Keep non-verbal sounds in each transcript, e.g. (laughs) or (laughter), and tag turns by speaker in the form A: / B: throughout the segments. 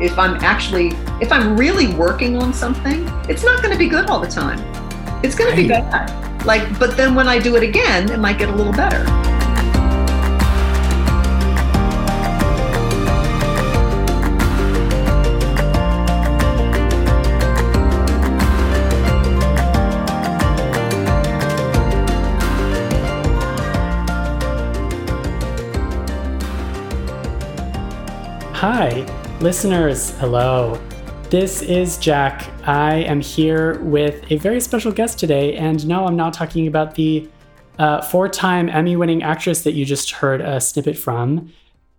A: if I'm actually, if I'm really working on something, it's not going to be good all the time. It's going to be bad. Like, but then when I do it again, it might get a little better.
B: Listeners, hello. This is Jack. I am here with a very special guest today, and no, I'm not talking about the uh, four time Emmy winning actress that you just heard a snippet from.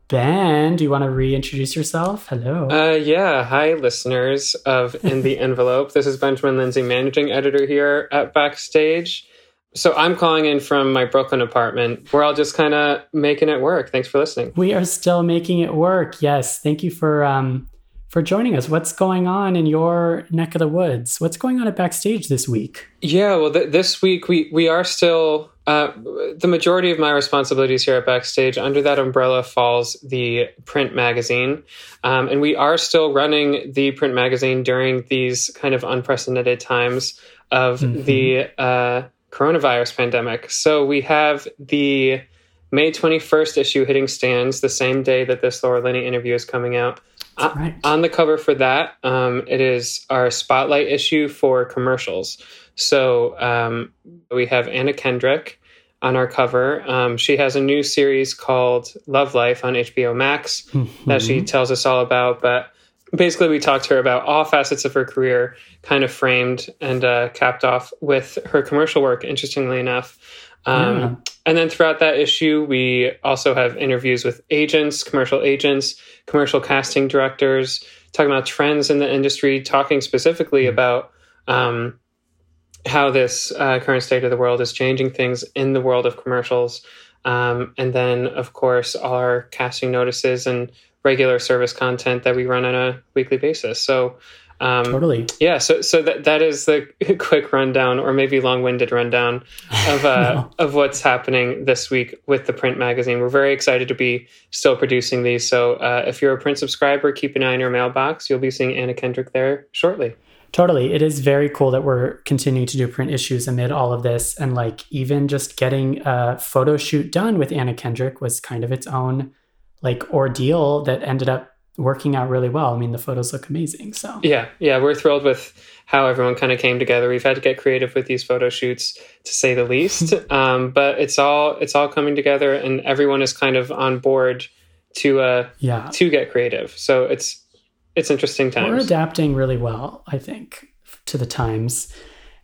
B: Ben, do you want to reintroduce yourself? Hello.
C: Uh, yeah. Hi, listeners of In the (laughs) Envelope. this is Benjamin Lindsay, managing editor here at Backstage. So I'm calling in from my Brooklyn apartment. We're all just kind of making it work. Thanks for listening.
B: We are still making it work. Yes. Thank you for um, for joining us. What's going on in your neck of the woods? What's going on at Backstage this week?
C: Yeah, well, th- this week we we are still uh, the majority of my responsibilities here at Backstage under that umbrella falls the print magazine, um, and we are still running the print magazine during these kind of unprecedented times of mm-hmm. the uh, coronavirus pandemic. So we have the May 21st issue hitting stands the same day that this Laura Linney interview is coming out. Right. On the cover for that, um, it is our spotlight issue for commercials. So um, we have Anna Kendrick on our cover. Um, she has a new series called Love Life on HBO Max mm-hmm. that she tells us all about. But basically, we talked to her about all facets of her career, kind of framed and uh, capped off with her commercial work, interestingly enough. Um, yeah. And then throughout that issue, we also have interviews with agents, commercial agents, commercial casting directors, talking about trends in the industry, talking specifically mm-hmm. about um, how this uh, current state of the world is changing things in the world of commercials. Um, and then, of course, our casting notices and regular service content that we run on a weekly basis. So
B: um, totally.
C: Yeah. So so that that is the (laughs) quick rundown, or maybe long-winded rundown of uh, (laughs) no. of what's happening this week with the print magazine. We're very excited to be still producing these. So uh, if you're a print subscriber, keep an eye on your mailbox. You'll be seeing Anna Kendrick there shortly.
B: Totally. It is very cool that we're continuing to do print issues amid all of this. And like even just getting a photo shoot done with Anna Kendrick was kind of its own like ordeal that ended up working out really well. I mean, the photos look amazing. So
C: yeah, yeah, we're thrilled with how everyone kind of came together. We've had to get creative with these photo shoots, to say the least. (laughs) um, but it's all it's all coming together, and everyone is kind of on board to uh yeah to get creative. So it's it's interesting times.
B: We're adapting really well, I think, to the times,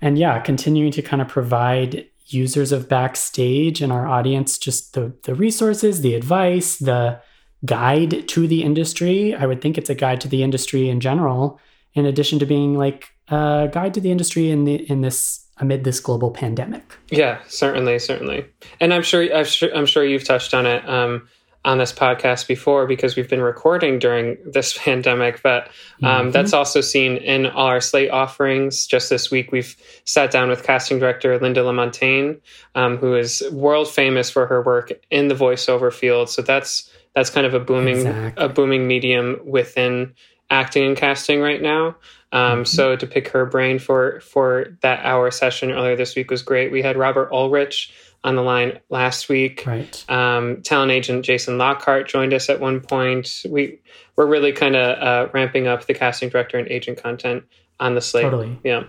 B: and yeah, continuing to kind of provide users of backstage and our audience just the the resources, the advice, the guide to the industry. I would think it's a guide to the industry in general, in addition to being like a guide to the industry in the in this amid this global pandemic.
C: Yeah, certainly, certainly, and I'm sure I'm sure, I'm sure you've touched on it. Um, on this podcast before because we've been recording during this (laughs) pandemic, but um, mm-hmm. that's also seen in all our slate offerings. Just this week, we've sat down with casting director Linda LaMontagne, um, who is world famous for her work in the voiceover field. So that's that's kind of a booming exactly. a booming medium within acting and casting right now. Um, mm-hmm. So to pick her brain for for that hour session earlier this week was great. We had Robert Ulrich on the line last week.
B: Right.
C: Um, talent agent Jason Lockhart joined us at one point. We we're really kind of uh, ramping up the casting director and agent content on the slate.
B: Totally.
C: Yeah.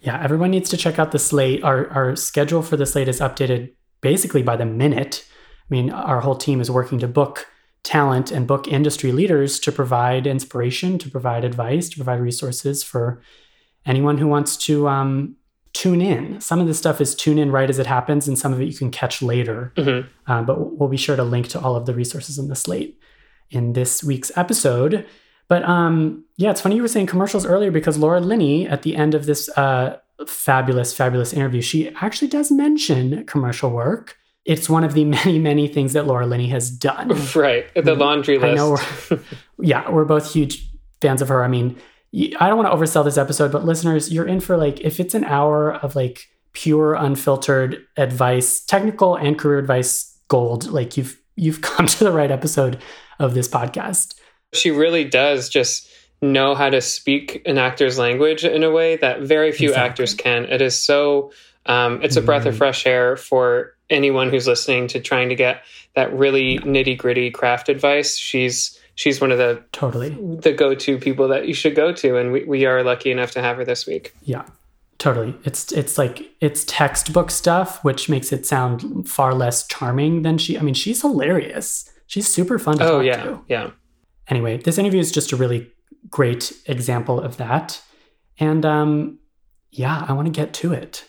B: Yeah. Everyone needs to check out the slate. Our our schedule for the slate is updated basically by the minute. I mean, our whole team is working to book talent and book industry leaders to provide inspiration, to provide advice, to provide resources for anyone who wants to um, tune in. Some of this stuff is tune in right as it happens, and some of it you can catch later. Mm-hmm. Uh, but we'll be sure to link to all of the resources in the slate in this week's episode. But um, yeah, it's funny you were saying commercials earlier because Laura Linney, at the end of this uh, fabulous, fabulous interview, she actually does mention commercial work. It's one of the (laughs) many, many things that Laura Linney has done. (laughs)
C: Right. The mm-hmm. laundry list. I know.
B: We're, (laughs) yeah, we're both huge fans of her. I mean, I don't want to oversell this episode, but listeners, you're in for like, if it's an hour of like pure, unfiltered advice, technical and career advice gold, like you've, you've come to the right episode of this podcast.
C: She really does just know how to speak an actor's language in a way that very few exactly. actors can. It is so, um, it's a breath mm-hmm. of fresh air for anyone who's listening to trying to get that really nitty gritty craft advice. She's, she's one of the
B: totally.
C: the go-to people that you should go to and we, we are lucky enough to have her this week.
B: Yeah totally. It's it's like it's textbook stuff which makes it sound far less charming than she i mean she's hilarious. She's super fun to oh, talk
C: yeah,
B: to.
C: yeah.
B: Anyway this interview is just a really great example of that. And um yeah i want to get to it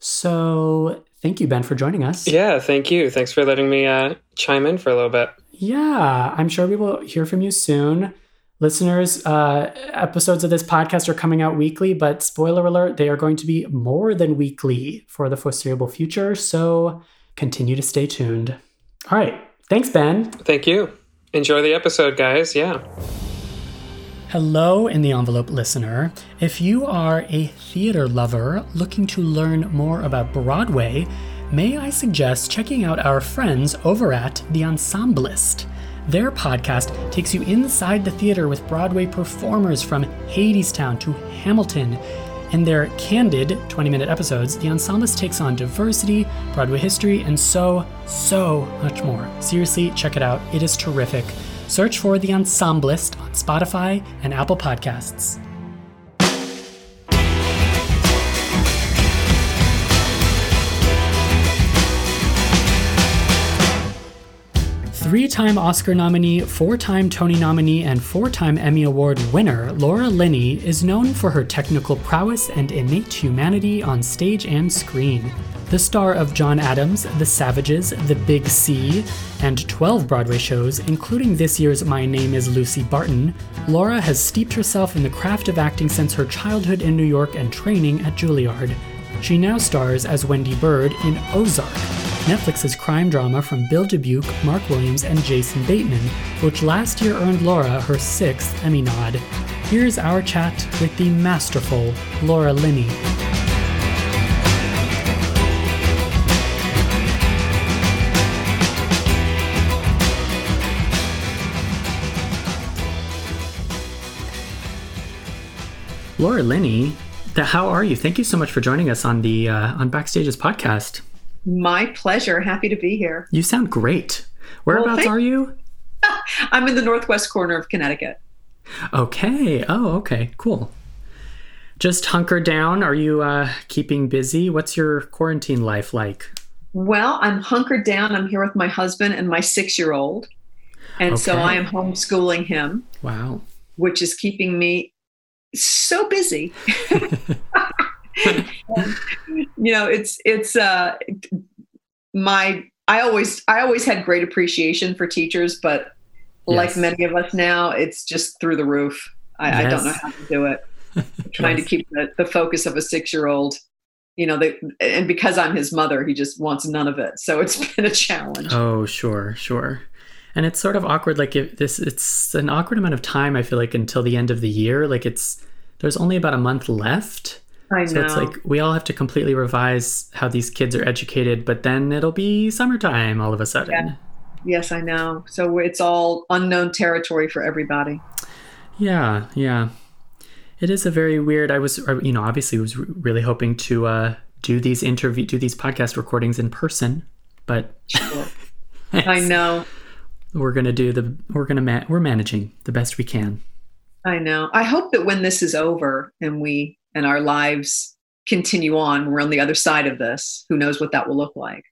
B: so thank you ben for joining us
C: yeah thank you thanks for letting me uh chime in for a little bit
B: yeah, I'm sure we will hear from you soon. Listeners, uh, episodes of this podcast are coming out weekly, but spoiler alert, they are going to be more than weekly for the foreseeable future. So continue to stay tuned. All right. Thanks, Ben.
C: Thank you. Enjoy the episode, guys. Yeah.
B: Hello, in the envelope listener. If you are a theater lover looking to learn more about Broadway, may I suggest checking out our friends over at The Ensemblist. Their podcast takes you inside the theater with Broadway performers from Hadestown to Hamilton. In their candid 20 minute episodes, The Ensemblist takes on diversity, Broadway history, and so, so much more. Seriously, check it out. It is terrific. Search for The Ensemblist on Spotify and Apple Podcasts. Three time Oscar nominee, four time Tony nominee, and four time Emmy Award winner, Laura Linney is known for her technical prowess and innate humanity on stage and screen. The star of John Adams, The Savages, The Big C, and 12 Broadway shows, including this year's My Name is Lucy Barton, Laura has steeped herself in the craft of acting since her childhood in New York and training at Juilliard. She now stars as Wendy Byrde in Ozark, Netflix's crime drama from Bill Dubuque, Mark Williams, and Jason Bateman, which last year earned Laura her sixth Emmy nod. Here's our chat with the masterful Laura Linney. Laura Linney, how are you? Thank you so much for joining us on the uh, on Backstage's podcast.
A: My pleasure. Happy to be here.
B: You sound great. Whereabouts well, are you? (laughs)
A: I'm in the northwest corner of Connecticut.
B: Okay. Oh, okay. Cool. Just hunker down. Are you uh, keeping busy? What's your quarantine life like?
A: Well, I'm hunkered down. I'm here with my husband and my six year old. And okay. so I am homeschooling him.
B: Wow.
A: Which is keeping me so busy. (laughs) (laughs) you know, it's it's uh my I always I always had great appreciation for teachers, but yes. like many of us now, it's just through the roof. I, yes. I don't know how to do it. (laughs) trying yes. to keep the, the focus of a six year old you know they and because i'm his mother he just wants none of it so it's (laughs) been a challenge
B: oh sure sure and it's sort of awkward like if this it's an awkward amount of time i feel like until the end of the year like it's there's only about a month left
A: I know.
B: So it's like we all have to completely revise how these kids are educated, but then it'll be summertime all of a sudden.
A: Yeah. Yes, I know. So it's all unknown territory for everybody.
B: Yeah, yeah. It is a very weird. I was, you know, obviously was really hoping to uh, do these interview, do these podcast recordings in person, but
A: sure. (laughs) I know
B: we're gonna do the we're gonna ma- we're managing the best we can.
A: I know. I hope that when this is over and we and our lives continue on, we're on the other side of this. Who knows what that will look like?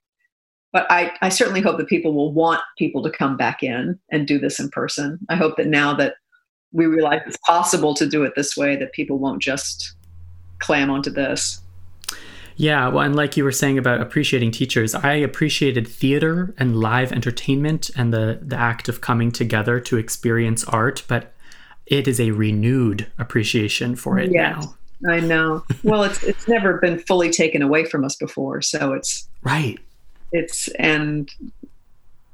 A: but I, I certainly hope that people will want people to come back in and do this in person. I hope that now that we realize it's possible to do it this way, that people won't just clam onto this.
B: Yeah, well, and like you were saying about appreciating teachers, I appreciated theater and live entertainment and the the act of coming together to experience art, but it is a renewed appreciation for it yes,
A: now. I know. well, it's it's never been fully taken away from us before, so it's
B: right.
A: It's and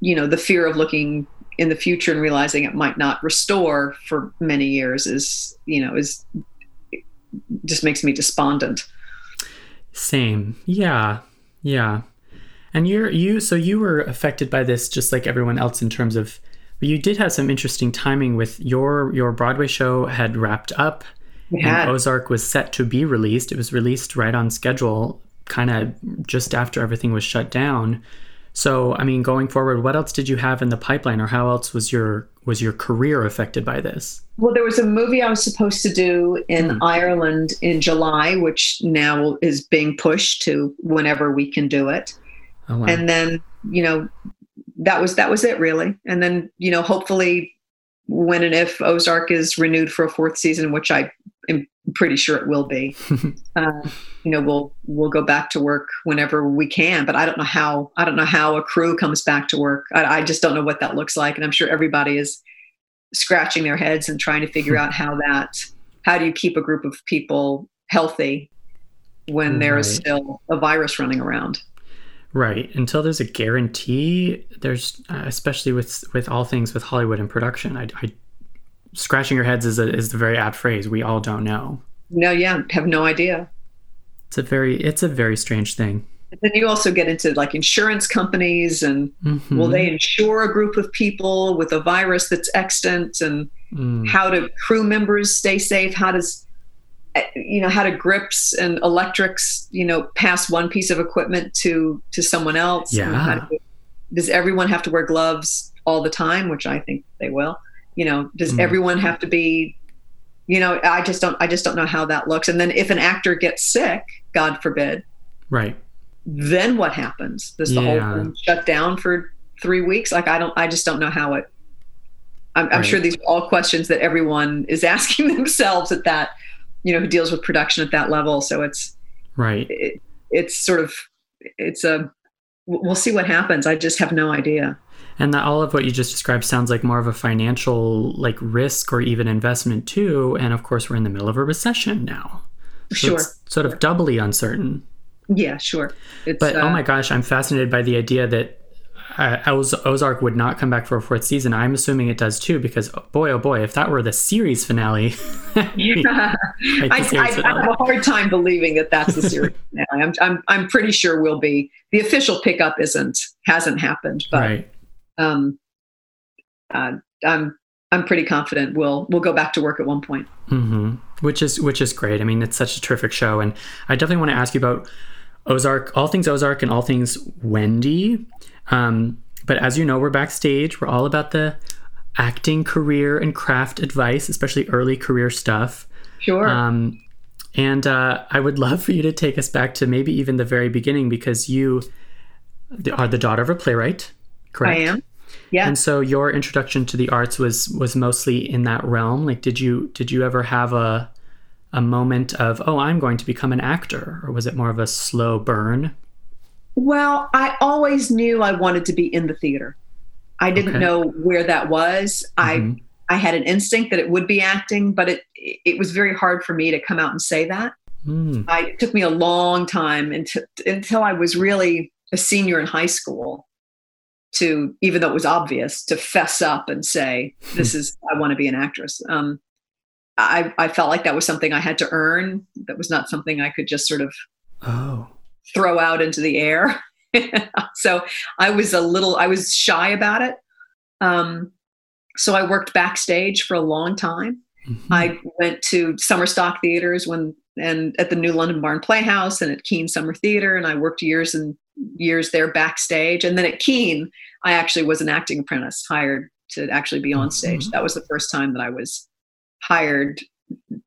A: you know the fear of looking in the future and realizing it might not restore for many years is you know is just makes me despondent.
B: Same. Yeah. Yeah. And you're you so you were affected by this just like everyone else in terms of but you did have some interesting timing with your your Broadway show had wrapped up and Ozark was set to be released. It was released right on schedule kind of just after everything was shut down. So, I mean, going forward, what else did you have in the pipeline or how else was your was your career affected by this?
A: Well, there was a movie I was supposed to do in mm. Ireland in July, which now is being pushed to whenever we can do it. Oh, wow. And then, you know, that was that was it really. And then, you know, hopefully when and if Ozark is renewed for a fourth season, which I am pretty sure it will be, (laughs) uh, you know, we'll we'll go back to work whenever we can. But I don't know how I don't know how a crew comes back to work. I, I just don't know what that looks like, and I'm sure everybody is scratching their heads and trying to figure (laughs) out how that how do you keep a group of people healthy when right. there is still a virus running around
B: right until there's a guarantee there's uh, especially with with all things with hollywood and production I, I scratching your heads is a, is the very apt phrase. We all don't know.
A: No yeah have no idea.
B: It's a very it's a very strange thing.
A: Then you also get into like insurance companies and mm-hmm. will they insure a group of people with a virus that's extant? And mm. how do crew members stay safe? How does eh, you know how do grips and electrics you know pass one piece of equipment to to someone else?
B: Yeah.
A: do, does everyone have to wear gloves all the time? Which i think they will you know does mm. everyone have to be you know i just don't i just don't know how that looks and then if an actor gets sick god forbid
B: right
A: then what happens? Does the yeah. whole thing shut down for three weeks? Like I don't, I just don't know how it. I'm, I'm sure these are all questions that everyone is (laughs) asking themselves at that, you know, who deals with production at that level. So it's
B: right.
A: It, it's sort of, it's a. We'll see what happens. I just have no idea.
B: And that all of what you just described sounds like more of a financial like risk or even investment too. And of course, we're in the middle of a recession now. So
A: sure.
B: sort of doubly uncertain.
A: Yeah, sure.
B: It's, but uh, oh my gosh, I'm fascinated by the idea that uh, Ozark would not come back for a fourth season. I'm assuming it does too, because boy, oh boy, if that were the series finale, (laughs)
A: yeah, I, (laughs) I, I, have a hard time believing that that's the series (laughs) finale. I'm, I'm, I'm pretty sure we'll be the official pickup isn't hasn't happened, but
B: right.
A: Um, uh, I'm I'm pretty confident we'll we'll go back to work at one point.
B: Mm-hmm. Which is which is great. I mean, it's such a terrific show, and I definitely want to ask you about Ozark, all things Ozark, and all things Wendy. Um, but as you know, we're backstage. We're all about the acting career and craft advice, especially early career stuff.
A: Sure.
B: Um, and uh, I would love for you to take us back to maybe even the very beginning because you are the daughter of a playwright, correct?
A: I am. Yeah.
B: And so your introduction to the arts was was mostly in that realm. Like, did you did you ever have a a moment of, oh, I'm going to become an actor? Or was it more of a slow burn?
A: Well, I always knew I wanted to be in the theater. I didn't okay. know where that was. Mm-hmm. I I had an instinct that it would be acting, but it it was very hard for me to come out and say that. Mm. I, it took me a long time until until I was really a senior in high school to, even though it was obvious, to fess up and say, "This is I want to be an actress." Um, I, I felt like that was something I had to earn. That was not something I could just sort of
B: oh.
A: throw out into the air. (laughs) so I was a little, I was shy about it. Um, so I worked backstage for a long time. Mm-hmm. I went to summer stock theaters when and at the New London Barn Playhouse and at Keene Summer Theater, and I worked years and years there backstage. And then at Keene, I actually was an acting apprentice, hired to actually be on stage. Mm-hmm. That was the first time that I was hired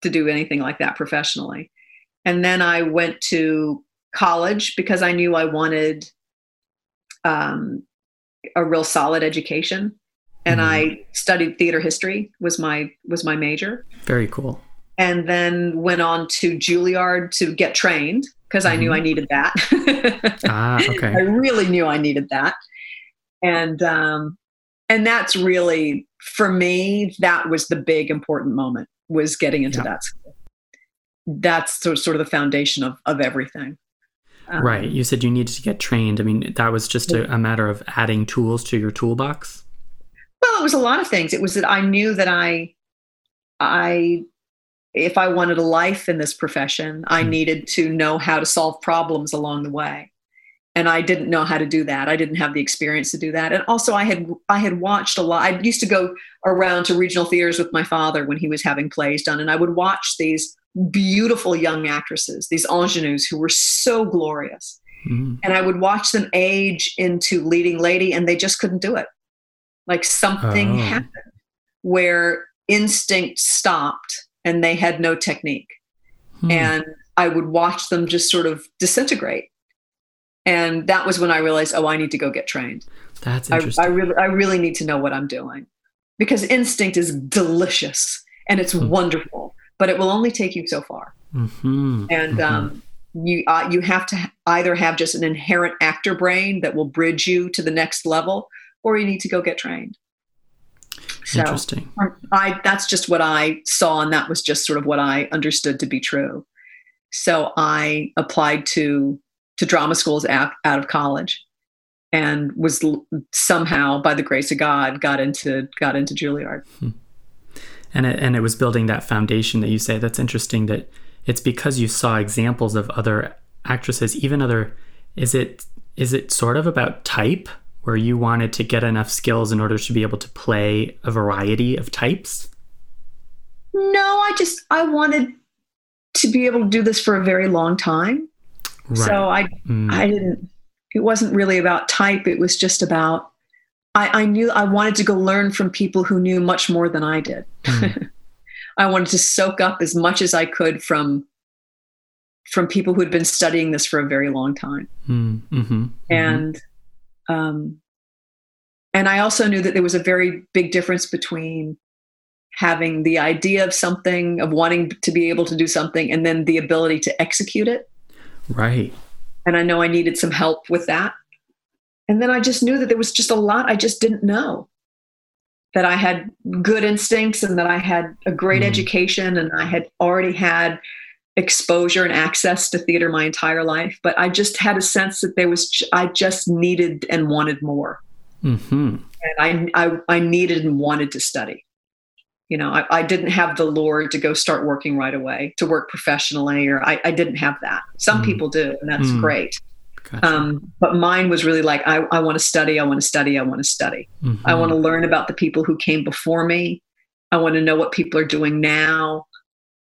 A: to do anything like that professionally. And then I went to college because I knew I wanted um, a real solid education, and
B: Mhm.
A: I studied theater history was my was my major,
B: Very cool.
A: and then went on to Juilliard to get trained because I knew. I needed that. (laughs)
B: Ah, okay.
A: I really knew I needed that, and um, and that's really for me that was the big important moment was getting into
B: Yeah.
A: that school. That's sort sort of the foundation of of everything. Um,
B: Right. You said you needed to get trained. I mean, that was just a, a matter of adding tools to your toolbox.
A: Well, it was a lot of things. It was that I knew that I, I, if I wanted a life in this profession, I
B: Hmm.
A: needed to know how to solve problems along the way, and I didn't know how to do that. I didn't have the experience to do that, and also I had I had watched a lot. I used to go around to regional theaters with my father when he was having plays done, and I would watch these beautiful young actresses, these ingenues who were so glorious
B: Mm.
A: and I would watch them age into leading lady, and they just couldn't do it. Like something
B: Oh.
A: happened where instinct stopped, and they had no technique.
B: Hmm.
A: And I would watch them just sort of disintegrate. And that was when I realized, oh, I need to go get trained.
B: That's
A: I,
B: interesting.
A: I really, I really need to know what I'm doing because instinct is delicious and it's
B: Hmm.
A: wonderful, but it will only take you so far
B: Mhm,
A: and
B: mhm.
A: um, you uh, you have to either have just an inherent actor brain that will bridge you to the next level, or you need to go get trained. So
B: interesting.
A: um, I that's just what I saw, and that was just sort of what I understood to be true. So I applied to to drama schools out, out of college, and was somehow, by the grace of God, got into got into Juilliard.
B: And it, and it was building that foundation that you say. That's interesting. That it's because you saw examples of other actresses, even other. Is it is it sort of about type, where you wanted to get enough skills in order to be able to play a variety of types?
A: No, I just I wanted to be able to do this for a very long time.
B: Right.
A: So I
B: Mm,
A: I didn't it wasn't really about type, it was just about I, I knew I wanted to go learn from people who knew much more than I did.
B: mm, (laughs)
A: I wanted to soak up as much as I could from from people who had been studying this for a very long time.
B: mm, mhm, mhm.
A: And um and I also knew that there was a very big difference between having the idea of something, of wanting to be able to do something, and then the ability to execute it.
B: right.
A: and I know I needed some help with that. And then I just knew that there was just a lot I just didn't know. That I had good instincts and that I had a great
B: Mm.
A: education and I had already had exposure and access to theater my entire life. But I just had a sense that there was, I just needed and wanted more.
B: hmm
A: And I, I, I needed and wanted to study. You know, I, I didn't have the lure to go start working right away, to work professionally, or I, I didn't have that. Some
B: Mm.
A: people do, and that's
B: Mm.
A: great.
B: Gotcha.
A: Um, but mine was really like, I, I want to study, I want to study, I want to study. I
B: Mhm.
A: want to learn about the people who came before me. I want to know what people are doing now.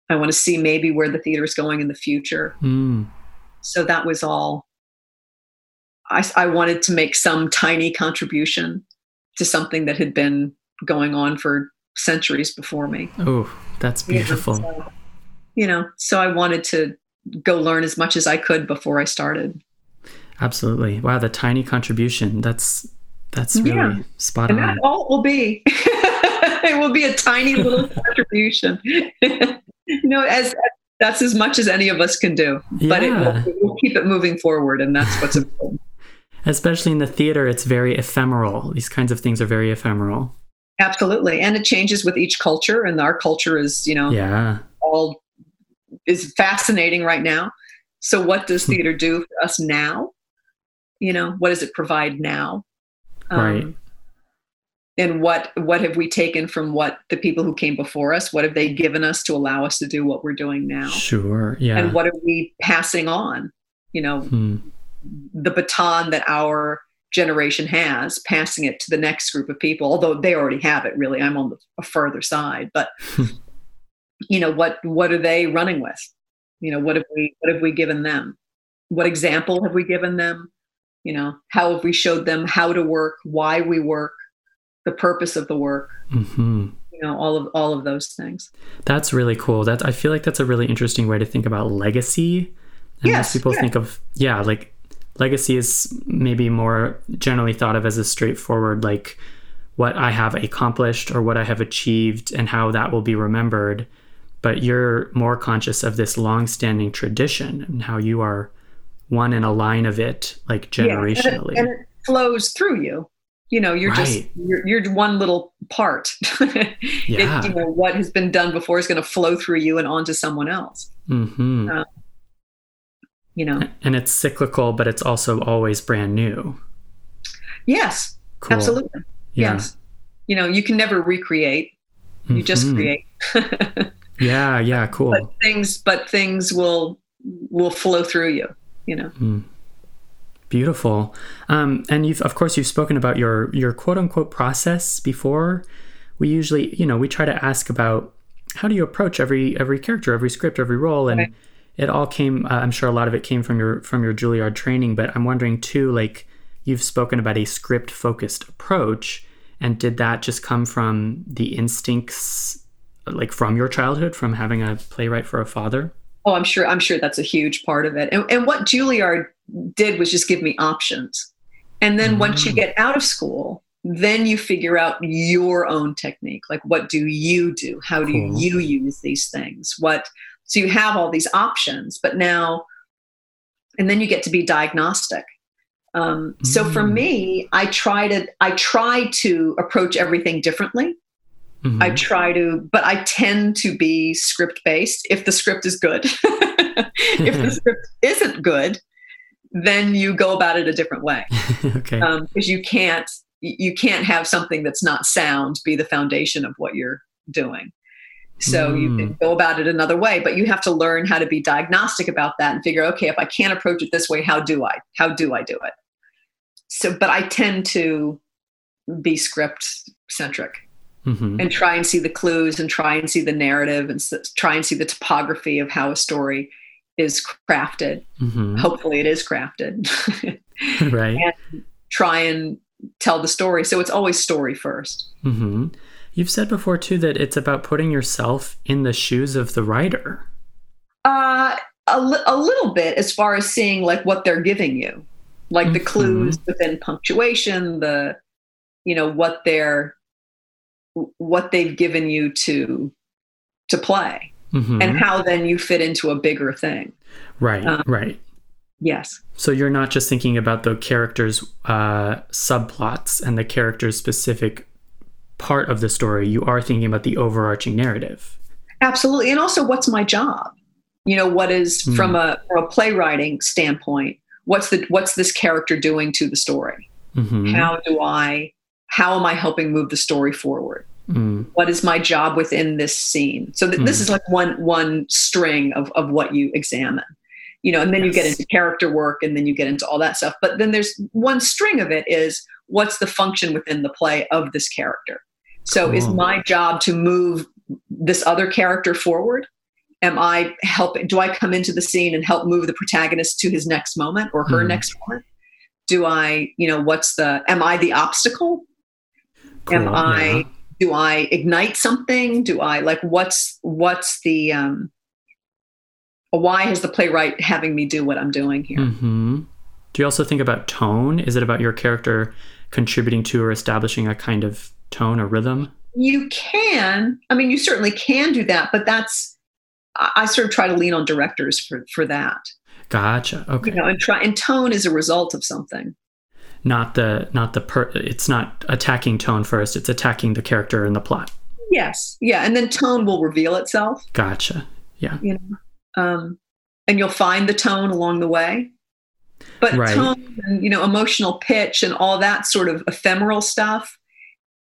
A: I want to see maybe where the theater is going in the future.
B: Mm,
A: So that was all. I, I wanted to make some tiny contribution to something that had been going on for centuries before me.
B: Oh, that's beautiful.
A: so- you know, so I wanted to go learn as much as I could before I started.
B: Absolutely. Wow, the tiny contribution. That's that's really
A: Yeah.
B: spot
A: and
B: on.
A: that all will be (laughs) (laughs) it will be a tiny little (laughs) contribution (laughs) you know as that's as much as any of us can do but it will,
B: Yeah.
A: will keep it moving forward and that's what's important
B: Especially in the theater, it's very ephemeral. These kinds of things are very ephemeral.
A: absolutely and it changes with each culture and our culture is you know
B: Yeah.
A: all is fascinating right now so what does theater do for us now you know what does it provide now Um,
B: Right.
A: And what what have we taken from what the people who came before us what have they given us to allow us to do what we're doing now
B: Sure. Yeah.
A: and what are we passing on you know
B: Hmm.
A: the baton that our generation has passing it to the next group of people although they already have it really i'm on the a further side but (laughs) you know what what are they running with you know what have we what have we given them what example have we given them you know how have we showed them how to work why we work the purpose of the work
B: hmm
A: you know all of all of those things
B: That's really cool. That's I feel like that's a really interesting way to think about legacy. And
A: Yes,
B: most people
A: yeah.
B: think of yeah, like legacy is maybe more generally thought of as a straightforward like what I have accomplished or what I have achieved and how that will be remembered. But you're more conscious of this long-standing tradition and how you are one in a line of it, like generationally.
A: Yeah, and, it, and it flows through you. You know, you're right. just you're, you're one little part. (laughs) yeah. It, you know, what has been done before is going to flow through you and onto someone else.
B: Mm-hmm. Uh,
A: you know,
B: and it's cyclical, but it's also always brand new.
A: Yes, cool. absolutely. Yeah. Yes, you know, you can never recreate. You mm-hmm. just create. (laughs)
B: yeah, yeah, cool.
A: But things, but things will will flow through you you know. Mm.
B: Beautiful. Um, and you've, of course, you've spoken about your your quote unquote process before. We usually, you know, we try to ask about how do you approach every every character, every script, every role, and okay. it all came. Uh, I'm sure a lot of it came from your from your Juilliard training, but I'm wondering too, like you've spoken about a script focused approach, and did that just come from the instincts, like from your childhood, from having a playwright for a father?
A: Oh, I'm sure. I'm sure that's a huge part of it. And, and what Juilliard did was just give me options. And then mm-hmm. once you mm. get out of school, then you figure out your own technique. Like, what do you do? How do cool. you use these things? What? So you have all these options, but now, and then you get to be diagnostic. Um, mm. So for mm. me, I try to I try to approach everything differently. Mm-hmm. I try to, but I tend to be script based if the script is good. (laughs) if the (laughs) script isn't good, then you go about it a different way. (laughs)
B: okay.
A: Because um, you can't you can't have something that's not sound be the foundation of what you're doing. So mm. you can go about it another way, but you have to learn how to be diagnostic about that and figure, okay, if I can't approach it this way, how do I? How do I do it? So, but I tend to be script centric mm-hmm. and try and see the clues and try and see the narrative and try and see the topography of how a story is crafted. Mm-hmm. Hopefully, it is crafted. (laughs)
B: right.
A: And try and tell the story. So it's always story 1st
B: mm-hmm. You've said before too that it's about putting yourself in the shoes of the writer.
A: Uh, a, li- a little bit as far as seeing like what they're giving you, like mm-hmm. the clues within punctuation, the you know what they're what they've given you to to play mm-hmm. and how then you fit into a bigger thing
B: right um, right
A: yes
B: so you're not just thinking about the characters uh, subplots and the character's specific part of the story you are thinking about the overarching narrative
A: absolutely and also what's my job you know what is mm. from a from a playwriting standpoint what's the what's this character doing to the story mm-hmm. how do i how am I helping move the story forward? Mm. What is my job within this scene? So th- mm. this is like one one string of of what you examine, you know, and then yes. you get into character work, and then you get into all that stuff. But then there's one string of it is what's the function within the play of this character. So cool. is my job to move this other character forward? Am I helping? Do I come into the scene and help move the protagonist to his next moment or her mm. next moment? Do I, you know, what's the? Am I the obstacle? cool. am i yeah. Do i ignite something? Do i like what's what's the um why is the playwright having me do what i'm doing here?
B: Mm-hmm. do you also think about tone? Is it about your character contributing to or establishing a kind of tone or rhythm?
A: You can i mean you certainly can do that but that's i sort of try to lean on directors for for that.
B: Gotcha. Okay.
A: You know and try and tone is a result of something
B: not the not the per it's not attacking tone first it's attacking the character and the plot.
A: Yes. Yeah and then tone will reveal itself.
B: Gotcha. Yeah.
A: You know um and you'll find the tone along the way. But right. tone and you know emotional pitch and all that sort of ephemeral stuff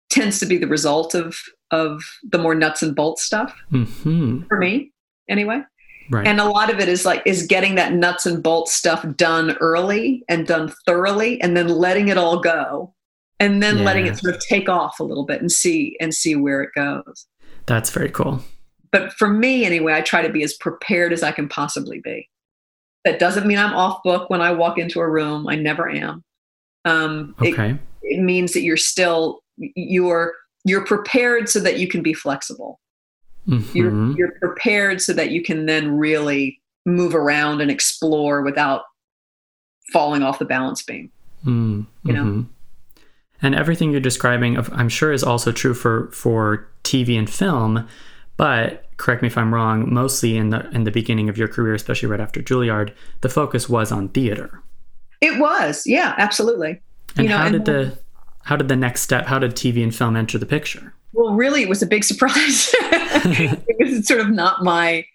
A: tends to be the result of of the more nuts and bolts stuff
B: mm-hmm.
A: for me anyway
B: Right.
A: And a lot of it is like is getting that nuts and bolts stuff done early and done thoroughly and then letting it all go and then yeah. letting it sort of take off a little bit and see and see where it goes.
B: That's very cool.
A: But for me anyway, I try to be as prepared as I can possibly be. That doesn't mean I'm off book when I walk into a room. I never am. Um,
B: okay.
A: It, it means that you're still you're you're prepared so that you can be flexible Mm-hmm. You're, you're prepared so that you can then really move around and explore without falling off the balance beam.
B: Mm,
A: You know?
B: mhm. And everything you're describing, I'm sure, is also true for for TV and film. But correct me if I'm wrong. Mostly in the in the beginning of your career, especially right after Juilliard, the focus was on theater.
A: It was, yeah, absolutely.
B: And
A: You know,
B: how
A: and-
B: did the how did the next step? How did TV and film enter the picture?
A: Well, really, it was a big surprise. (laughs) it was sort of not my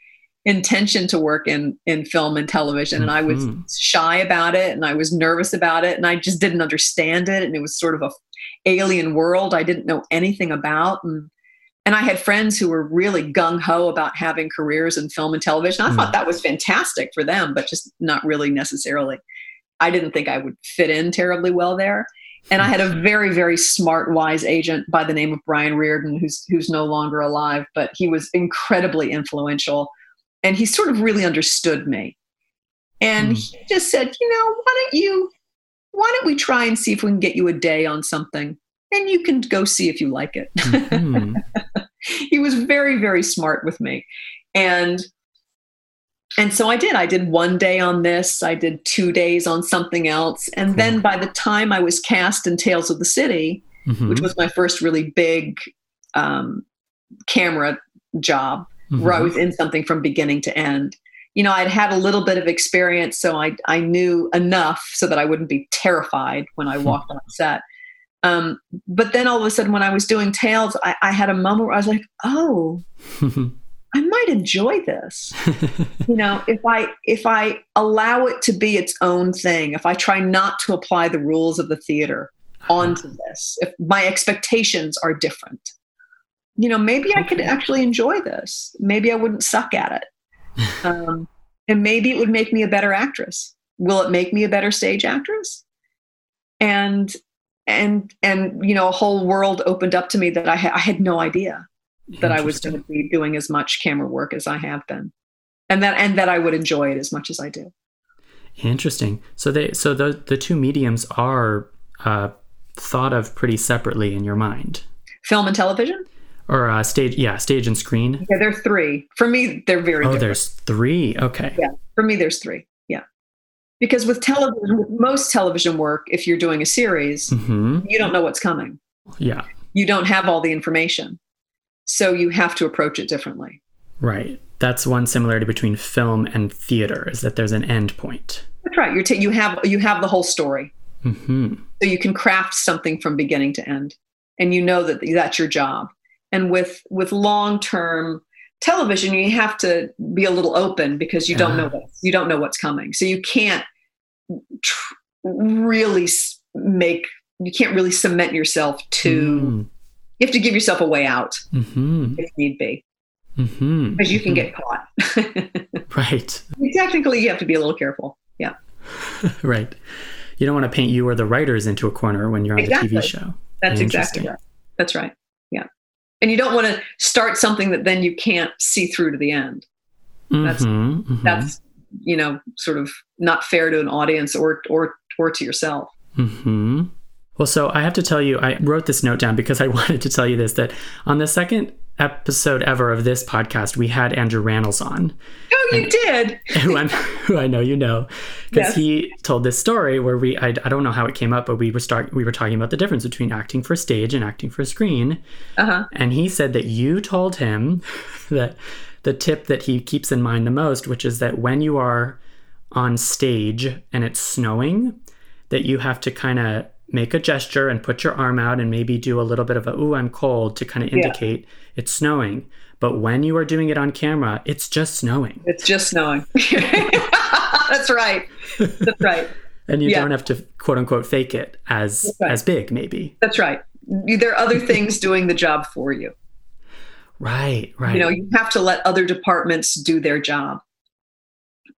A: intention to work in in film and television, and I was
B: Mhm.
A: shy about it, and I was nervous about it, and I just didn't understand it, and it was sort of a alien world I didn't know anything about, and and I had friends who were really gung ho about having careers in film and television. I
B: Mm.
A: thought that was fantastic for them, but just not really necessarily. I didn't think I would fit in terribly well there. And I had a very, very smart, wise agent by the name of Brian Reardon, who's who's no longer alive, but he was incredibly influential, and he sort of really understood me. And
B: Hmm.
A: he just said, you know, why don't you, why don't we try and see if we can get you a day on something, and you can go see if you like it.
B: Mhm. (laughs)
A: he was very, very smart with me, and and so I did. I did one day on this. I did two days on something else, and then by the time I was cast in Tales of the City,
B: Mhm.
A: which was my first really big um, camera job where I
B: Mhm.
A: was in something from beginning to end. You know, I'd had a little bit of experience, so I I knew enough so that I wouldn't be terrified when I
B: Hmm.
A: walked on set. Um, but then all of a sudden, when I was doing Tales, I, I had a moment where I was like, "Oh, (laughs) might enjoy this." you know, if I if I allow it to be its own thing, if I try not to apply the rules of the theater onto this, if my expectations are different, you know, maybe I could actually enjoy this. Maybe I wouldn't suck at it. (laughs) Um, and maybe it would make me a better actress. Will it make me a better stage actress? And and and you know, a whole world opened up to me that I, ha- I had no idea that I was going to be doing as much camera work as I have been, and that and that I would enjoy it as much as I do.
B: Interesting. So they so the the two mediums are uh, thought of pretty separately in your mind,
A: Film and television,
B: or uh, stage. Yeah, stage and screen.
A: yeah, there are three. For me, they're very
B: Oh,
A: different.
B: there's three. Okay.
A: Yeah. For me, there's three. Yeah, because with television, with most television work, if you're doing a series,
B: hmm
A: you don't know what's coming.
B: Yeah.
A: You don't have all the information, so you have to approach it differently.
B: Right. That's one similarity between film and theater is that there's an end point.
A: That's right. You're ta- you have you have the whole story.
B: hmm
A: so you can craft something from beginning to end and you know that that's your job and with with long term television you have to be a little open because you don't know what you don't know what's coming so you can't tr- really make you can't really cement yourself to you have to give yourself a way out
B: Mm-hmm.
A: if need be
B: Mm-hmm.
A: because you can get caught (laughs)
B: right.
A: technically you have to be a little careful yeah (laughs)
B: right. You don't want to paint you or the writers into a corner when you're on the TV show.
A: That's exactly right. That's right. Yeah. And you don't want to start something that then you can't see through to the end. That's-
B: Mhm, mhm,
A: That's, you know, sort of not fair to an audience or or or to yourself.
B: mhm. Well, so I have to tell you, I wrote this note down because I (laughs) wanted to tell you this that on the second episode ever of this podcast, we had Andrew Rannells on,
A: Oh, you did. (laughs)
B: who, who I know you know, because
A: Yes.
B: he told this story where we, I, I don't know how it came up, but we were start, we were talking about the difference between acting for stage and acting for screen.
A: Uh-huh.
B: And he said that you told him (laughs) that the tip that he keeps in mind the most, which is that when you are on stage and it's snowing, that you have to kind of make a gesture and put your arm out and maybe do a little bit of a, ooh, I'm cold to kind of
A: Yeah.
B: indicate it's snowing. But when you are doing it on camera, it's just snowing.
A: It's just snowing. (laughs) That's right. That's right.
B: And you
A: Yeah.
B: don't have to quote unquote fake it as
A: right.
B: as big, maybe.
A: That's right. There are other things (laughs) doing the job for you.
B: Right, right.
A: You know, you have to let other departments do their job.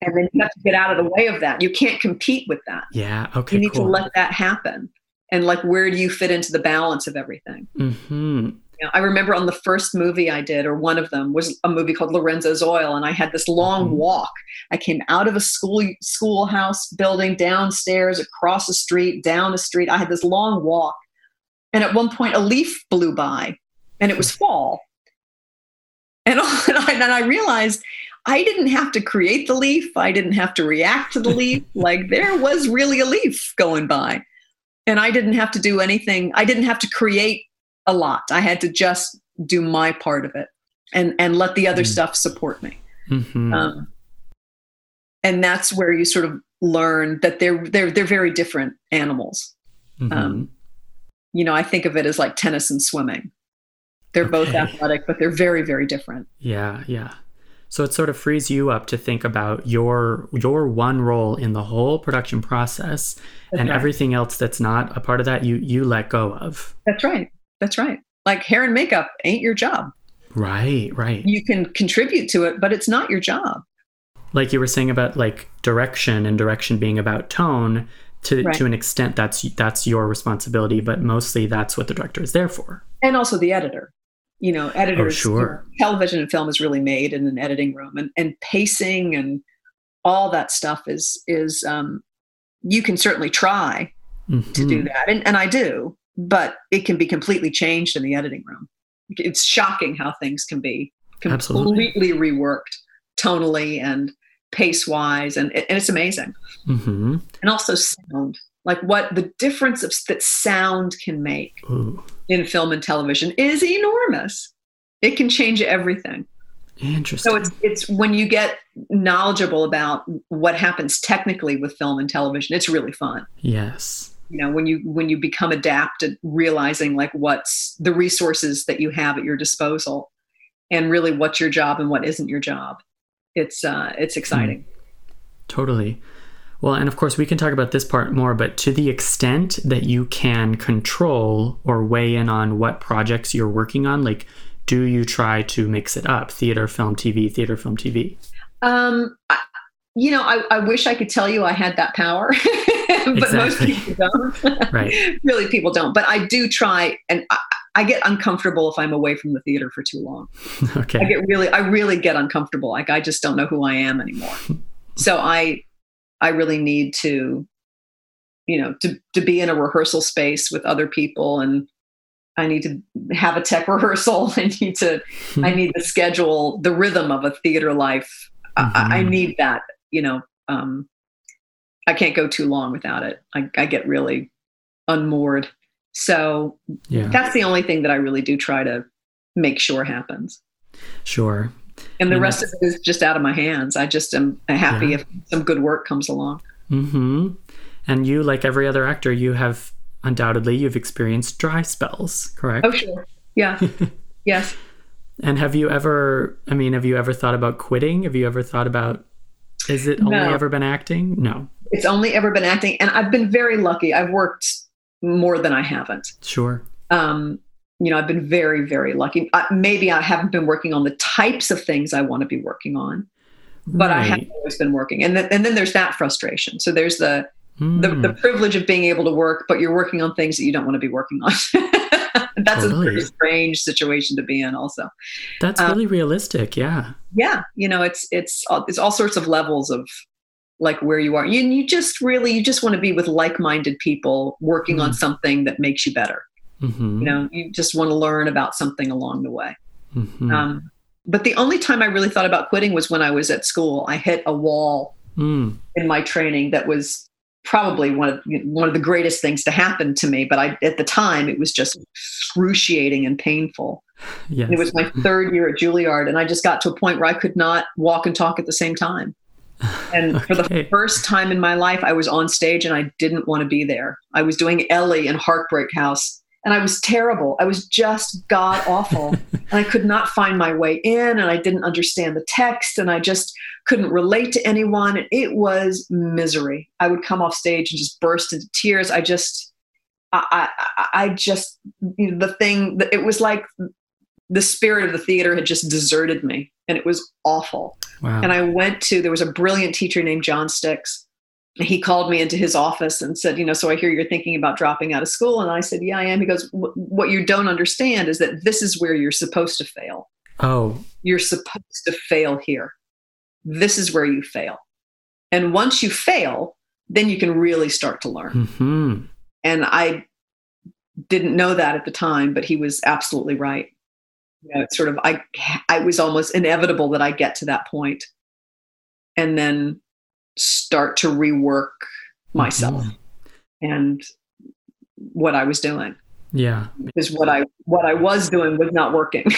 A: And then you have to get out of the way of that. You can't compete with that.
B: yeah, okay.
A: you need
B: cool.
A: to let that happen. And like, where do you fit into the balance of everything?
B: hmm
A: You know, I remember on the first movie I did, or one of them was a movie called Lorenzo's Oil, and I had this long
B: Mhm.
A: walk. I came out of a school schoolhouse building downstairs, across the street, down the street. I had this long walk, and at one point a leaf blew by, and it was (laughs) fall. And, (laughs) and, I, and I realized I didn't have to create the leaf. I didn't have to react to the leaf. (laughs) like there was really a leaf going by. And I didn't have to do anything. I didn't have to create a lot. I had to just do my part of it and and let the other mm. stuff support me. Mm-hmm. Um, and that's where you sort of learn that they're they're they're very different animals. Mm-hmm. Um, you know, I think of it as like tennis and swimming. They're okay. both athletic, but they're very very different.
B: Yeah, yeah. So it sort of frees you up to think about your your one role in the whole production process that's and right. everything else that's not a part of that you you let go of.
A: That's right. That's right. Like hair and makeup ain't your job.
B: Right, right.
A: You can contribute to it, but it's not your job.
B: Like you were saying about like direction and direction being about tone, to right. to an extent that's that's your responsibility, but mostly that's what the director is there for.
A: And also the editor. You know, editors oh, sure. Television and film is really made in an editing room and, and pacing and all that stuff is is um you can certainly try mm-hmm. to do mm-hmm. that. And and I do, but it can be completely changed in the editing room it's shocking how things can be completely Absolutely. reworked tonally and pace wise and, and it's amazing mm-hmm. and also sound like what the difference of, that sound can make Ooh. in film and television is enormous. It can change everything.
B: Interesting.
A: so it's it's when you get knowledgeable about what happens technically with film and television it's really fun.
B: Yes.
A: You know when you when you become adept at realizing like what's the resources that you have at your disposal and really what's your job and what isn't your job it's uh it's exciting. Mm.
B: totally well and of course we can talk about this part more but to the extent that you can control or weigh in on what projects you're working on like do you try to mix it up theater film tv theater film tv
A: um I, you know I, I wish i could tell you i had that power (laughs) but most people don't. (laughs) (laughs)
B: right.
A: really, people don't. But I do try, and I, I, get uncomfortable if I'm away from the theater for too long.
B: okay.
A: I get really, I really get uncomfortable. Like I just don't know who I am anymore. so I, I really need to, you know, to to be in a rehearsal space with other people and. I need to have a tech (laughs) rehearsal. I need to, I (laughs) need the schedule, the rhythm of a theater life. Mm-hmm. I, I, need that, you know, um, I can't go too long without it. I, I get really unmoored. So yeah. that's the only thing that I really do try to make sure happens.
B: Sure.
A: And the rest of it is just out of my hands. I just am happy yeah. if some good work comes along.
B: Mm-hmm. And you, like every other actor, you have undoubtedly you've experienced dry spells, correct?
A: Oh, sure. Yeah. (laughs) yes.
B: And have you ever? I mean, have you ever thought about quitting? Have you ever thought about? Is it only no. ever been acting? No.
A: It's only ever been acting, and I've been very lucky. I've worked more than I haven't.
B: Sure.
A: Um, you know, I've been very, very lucky. Uh, maybe I haven't been working on the types of things I want to be working on, but right. I have always been working. And then, and then there's that frustration. So there's the, mm. the, the hmm. privilege of being able to work, but you're working on things that you don't want to be working on. (laughs) That's totally. a pretty strange situation to be in. Also,
B: that's um, really realistic. Yeah.
A: Yeah, you know, it's it's it's all sorts of levels of like where you are. You, you just really, you just want to be with like-minded people working mm-hmm. on something that makes you better. Mm-hmm. You know, you just want to learn about something along the way. Mm-hmm. Um, but the only time I really thought about quitting was when I was at school. I hit a wall mm. in my training that was probably one of one of the greatest things to happen to me. But I, at the time, it was just excruciating and painful. (laughs) Yes. It was my third year at Juilliard, and I just got to a point where I could not walk and talk at the same time. (laughs) And okay. for the first time in my life, I was on stage and I didn't want to be there. I was doing Ellie in Heartbreak House and I was terrible. I was just god awful. (laughs) and I could not find my way in and I didn't understand the text and I just couldn't relate to anyone. And it was misery. I would come off stage and just burst into tears. I just, I, I, I just, you know, the thing that it was like the spirit of the theater had just deserted me and it was awful. Wow. And I went to, there was a brilliant teacher named John Stix. He called me into his office and said, You know, so I hear you're thinking about dropping out of school. And I said, Yeah, I am. He goes, What you don't understand is that this is where you're supposed to fail.
B: Oh.
A: You're supposed to fail here. This is where you fail. And once you fail, then you can really start to learn. Mm-hmm. And I didn't know that at the time, but he was absolutely right you know, it's sort of I I was almost inevitable that I get to that point and then start to rework myself
B: Mhm.
A: and what I was doing
B: Yeah.
A: because what I what I was doing was not working. (laughs)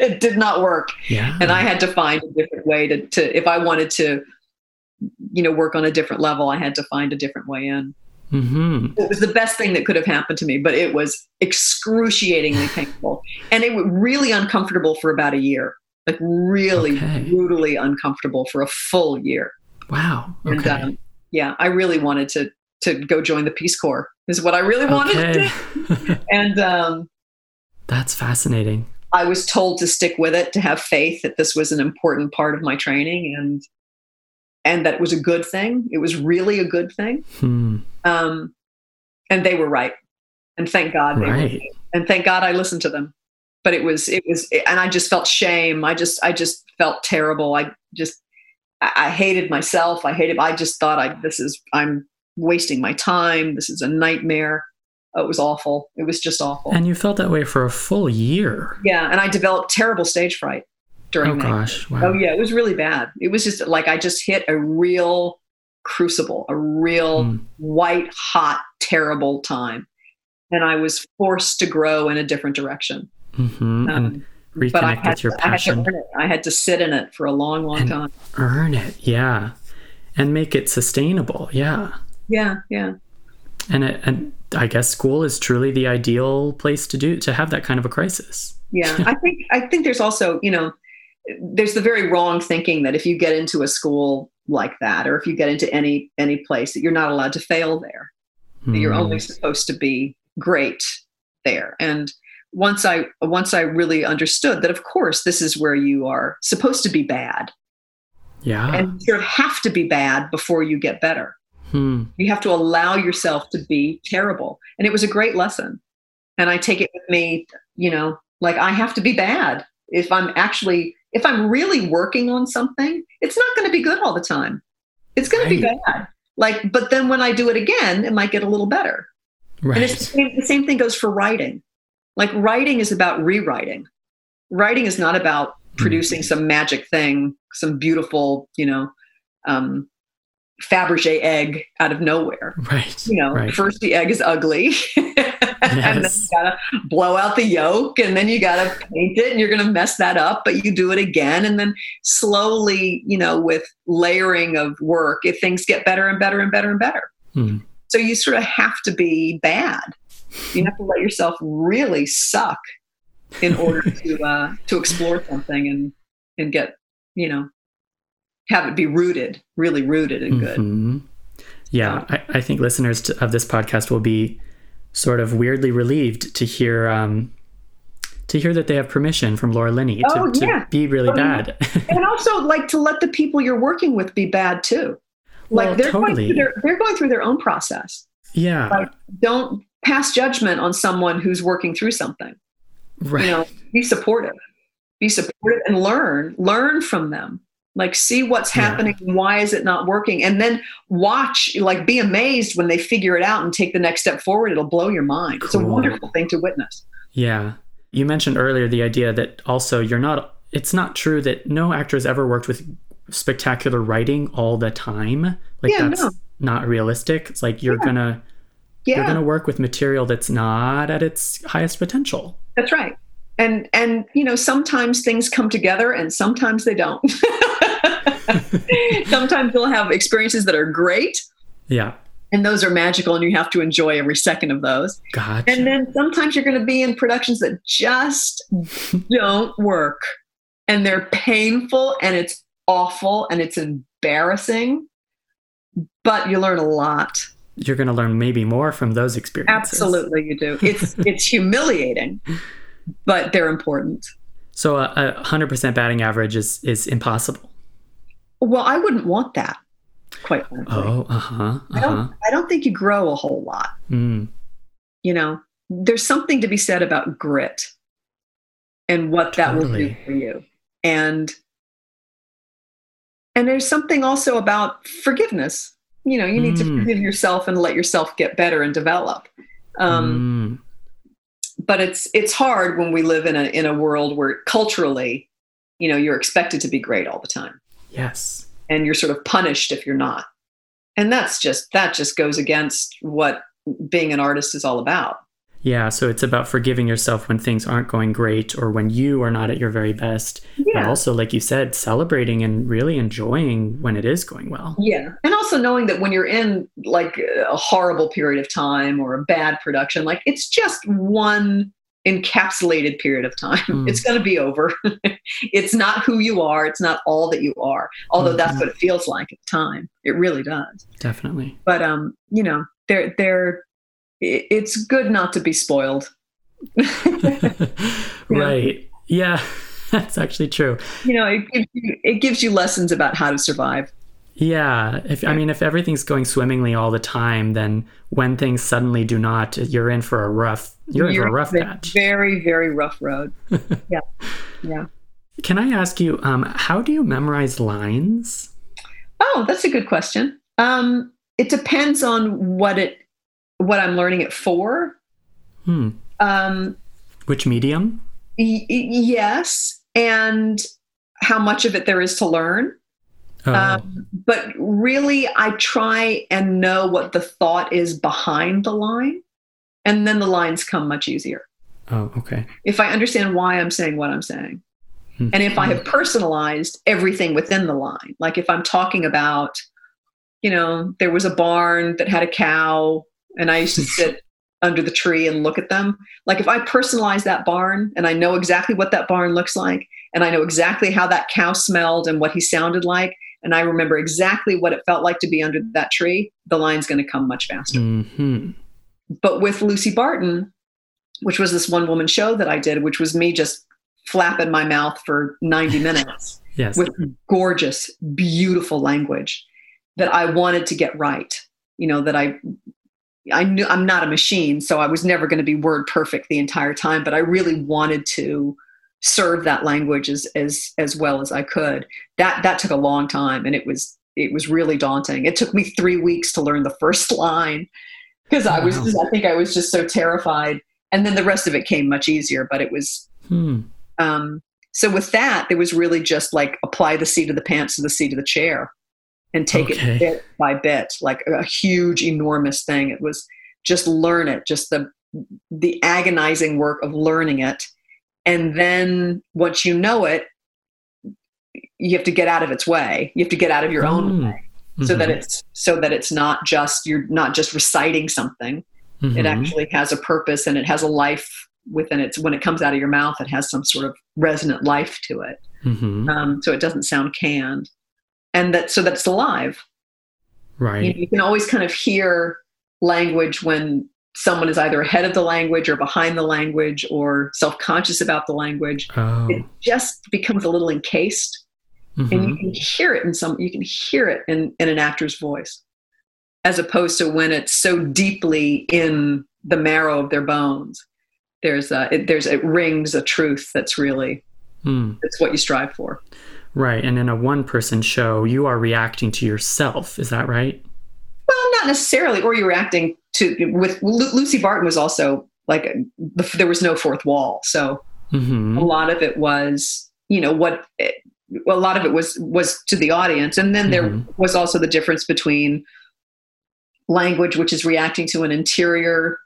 A: it did not work,
B: Yeah.
A: and I had to find a different way to to if I wanted to, you know, work on a different level. I had to find a different way in.
B: hmm
A: It was the best thing that could have happened to me, but it was excruciatingly (sighs) painful, and it was really uncomfortable for about a year. Like really
B: Okay.
A: brutally uncomfortable for a full year.
B: Wow.
A: And
B: Okay.
A: um, yeah, I really wanted to to go join the Peace Corps. Is what I really wanted to do.
B: okay. (laughs)
A: And um,
B: That's fascinating.
A: I was told to stick with it, to have faith that this was an important part of my training, and and that it was a good thing. It was really a good thing.
B: Hmm.
A: Um, and they were right. And thank God they were
B: Right.
A: and thank God I listened to them. But it was it was and I just felt shame. I just I just felt terrible. I just I, hated myself. I hated I just thought I this is I'm wasting my time. This is a nightmare. Oh, it was awful. It was just awful.
B: And you felt that way for a full year.
A: yeah, and I developed terrible stage fright during
B: Oh
A: that.
B: gosh. Wow.
A: Oh yeah, it was really bad. It was just like I just hit a real crucible, a real
B: Hmm.
A: white hot terrible time. And I was forced to grow in a different direction.
B: hmm and
A: Um,
B: reconnect
A: but I had,
B: with your
A: to, I had to earn it. I had to sit in it for a long, long
B: And-
A: time.
B: Earn it. Yeah. And make it sustainable. Yeah.
A: Yeah, yeah.
B: And it, and I guess school is truly the ideal place to do to have that kind of a crisis.
A: Yeah. I (laughs) think I think there's also, you know, there's the very wrong thinking that if you get into a school like that, or if you get into any any place, that you're not allowed to fail there. That You're
B: Hmm.
A: only supposed to be great there. And once I once I really understood that of course this is where you are supposed to be bad
B: Yeah.
A: and you sort of have to be bad before you get better.
B: Hmm.
A: You have to allow yourself to be terrible. And it was a great lesson. And I take it with me, you know, like I have to be bad. If I'm actually, if I'm really working on something, it's not going to be good all the time. It's going to be bad. Like, but then when I do it again, it might get a little better. Right. And it's the same, the same thing goes for writing. Like, writing is about rewriting. Writing is not about
B: Hmm.
A: producing some magic thing, some beautiful, you know, um, Fabergé egg out of nowhere
B: Right.
A: you know,
B: Right.
A: first the egg is ugly. (laughs) and then you gotta blow out the yolk and then you gotta paint it and you're gonna mess that up, but you do it again. And then slowly, you know, with layering of work, if things get better and better and better and better.
B: Hmm.
A: So you sort of have to be bad. You have to let yourself really suck in order (laughs) to uh, to explore something and and get, you know, have it be rooted, really rooted and good.
B: Mhm. Yeah, I, I think listeners to, of this podcast will be sort of weirdly relieved to hear um, to hear that they have permission from Laura Linney to,
A: Oh,
B: to
A: yeah.
B: be really
A: Oh, yeah.
B: bad. (laughs)
A: and also like to let the people you're working with be bad too. Like
B: Well,
A: they're going through their they're going through their own process.
B: yeah,
A: Like don't pass judgment on someone who's working through something.
B: right.
A: You know, be supportive. Be supportive and learn. Learn from them. Like see what's
B: Yeah.
A: happening and why is it not working? And then watch, like be amazed when they figure it out and take the next step forward. It'll blow your mind. It's a wonderful thing to witness.
B: Yeah. You mentioned earlier the idea that also you're not, it's not true that no actor has ever worked with spectacular writing all the time. Like
A: Yeah,
B: that's
A: no.
B: not realistic. It's like you're
A: Yeah.
B: gonna, you're gonna work with material that's not at its highest potential.
A: That's right. And and you know, sometimes things come together and sometimes they don't. (laughs) sometimes you'll have experiences that are great
B: Yeah.
A: and those are magical and you have to enjoy every second of those.
B: Gotcha.
A: And then sometimes you're going to be in productions that just don't work and they're painful and it's awful and it's embarrassing, but you learn a lot.
B: You're gonna learn maybe more from those experiences.
A: Absolutely you do. It's (laughs) it's humiliating, but they're important.
B: So a, a hundred percent batting average is is impossible.
A: Well, I wouldn't want that, quite frankly.
B: Oh, uh huh,
A: I don't. I don't think you grow a whole lot.
B: Mm,
A: You know, there's something to be said about grit and what that will do for you, and and there's something also about forgiveness. You know, you need to
B: Mm.
A: forgive yourself and let yourself get better and develop. Um,
B: mm,
A: but it's it's hard when we live in a in a world where culturally, you know, you're expected to be great all the time.
B: Yes.
A: And you're sort of punished if you're not. And that's just that just goes against what being an artist is all about.
B: Yeah, so it's about forgiving yourself when things aren't going great or when you are not at your very best.
A: Yeah.
B: But also, like you said, celebrating and really enjoying when it is going well.
A: Yeah. And also knowing that when you're in like a horrible period of time or a bad production, like it's just one encapsulated period of time. (laughs)
B: Mm.
A: It's going to be over. (laughs) it's not who you are. It's not all that you are. Although that's
B: Mhm.
A: what it feels like at the time. It really does.
B: Definitely.
A: But um, you know, they're they're i- it's good not to be spoiled. (laughs)
B: right. Yeah, (laughs) that's actually true.
A: You know, it gives you it gives you lessons about how to survive.
B: Yeah, if I mean if everything's going swimmingly all the time, then when things suddenly do not, you're in for a rough you're, in for a rough patch.
A: Very, very rough road. (laughs) yeah. Yeah.
B: Can I ask you, um, how do you memorize lines?
A: Oh, that's a good question. Um, it depends on what it what I'm learning it for.
B: Hmm.
A: Um,
B: Which medium?
A: y- yes, and how much of it there is to learn.
B: Oh,
A: Um, but really, I try and know what the thought is behind the line, and then the lines come much easier
B: oh, okay.
A: if I understand why I'm saying what I'm saying.
B: Hmm.
A: And if I have personalized everything within the line, like if I'm talking about, you know, there was a barn that had a cow and I used to sit (laughs) under the tree and look at them. Like if I personalize that barn and I know exactly what that barn looks like and I know exactly how that cow smelled and what he sounded like, and I remember exactly what it felt like to be under that tree, the line's going to come much faster
B: hmm
A: but with Lucy Barton, which was this one woman show that I did, which was me just flapping my mouth for 90 (laughs) minutes
B: Yes.
A: with gorgeous, beautiful language that I wanted to get right. You know, that I I knew I'm not a machine, so I was never going to be word perfect the entire time, but I really wanted to serve that language as as as well as I could. That that took a long time and it was it was really daunting. It took me 3 weeks to learn the first line because I was
B: Wow.
A: just, I think I was just so terrified and then the rest of it came much easier, but it was
B: Hmm.
A: um, so with that, it was really just like apply the seat of the pants to the seat of the chair and take
B: Okay.
A: it bit by bit, like a huge, enormous thing. It was just learn it, just the the agonizing work of learning it, and then once you know it, you have to get out of its way. You have to get out of your own
B: Mm.
A: way, so that
B: Mhm.
A: it's so that it's not just you're not just reciting something it
B: Mhm.
A: actually has a purpose and it has a life within it. When it comes out of your mouth, it has some sort of resonant life to it.
B: Mhm.
A: Um, so it doesn't sound canned, and that so that it's alive. You,
B: Right.
A: you can always kind of hear language when someone is either ahead of the language or behind the language or self-conscious about the language.
B: Oh.
A: It just becomes a little encased, and you
B: Mhm.
A: can hear it in some. You can hear it in, in an actor's voice, as opposed to when it's so deeply in the marrow of their bones. There's a it, there's it rings a truth that's really
B: Hmm.
A: it's what you strive for.
B: Right. And in a one person show, you are reacting to yourself. Is that right?
A: Well, not necessarily, or you're reacting to with Lu- Lucy Barton was also like the, there was no fourth wall, so
B: hmm
A: a lot of it was you know what it, a lot of it was was to the audience, and then there
B: Mhm.
A: was also the difference between language, which is reacting to an interior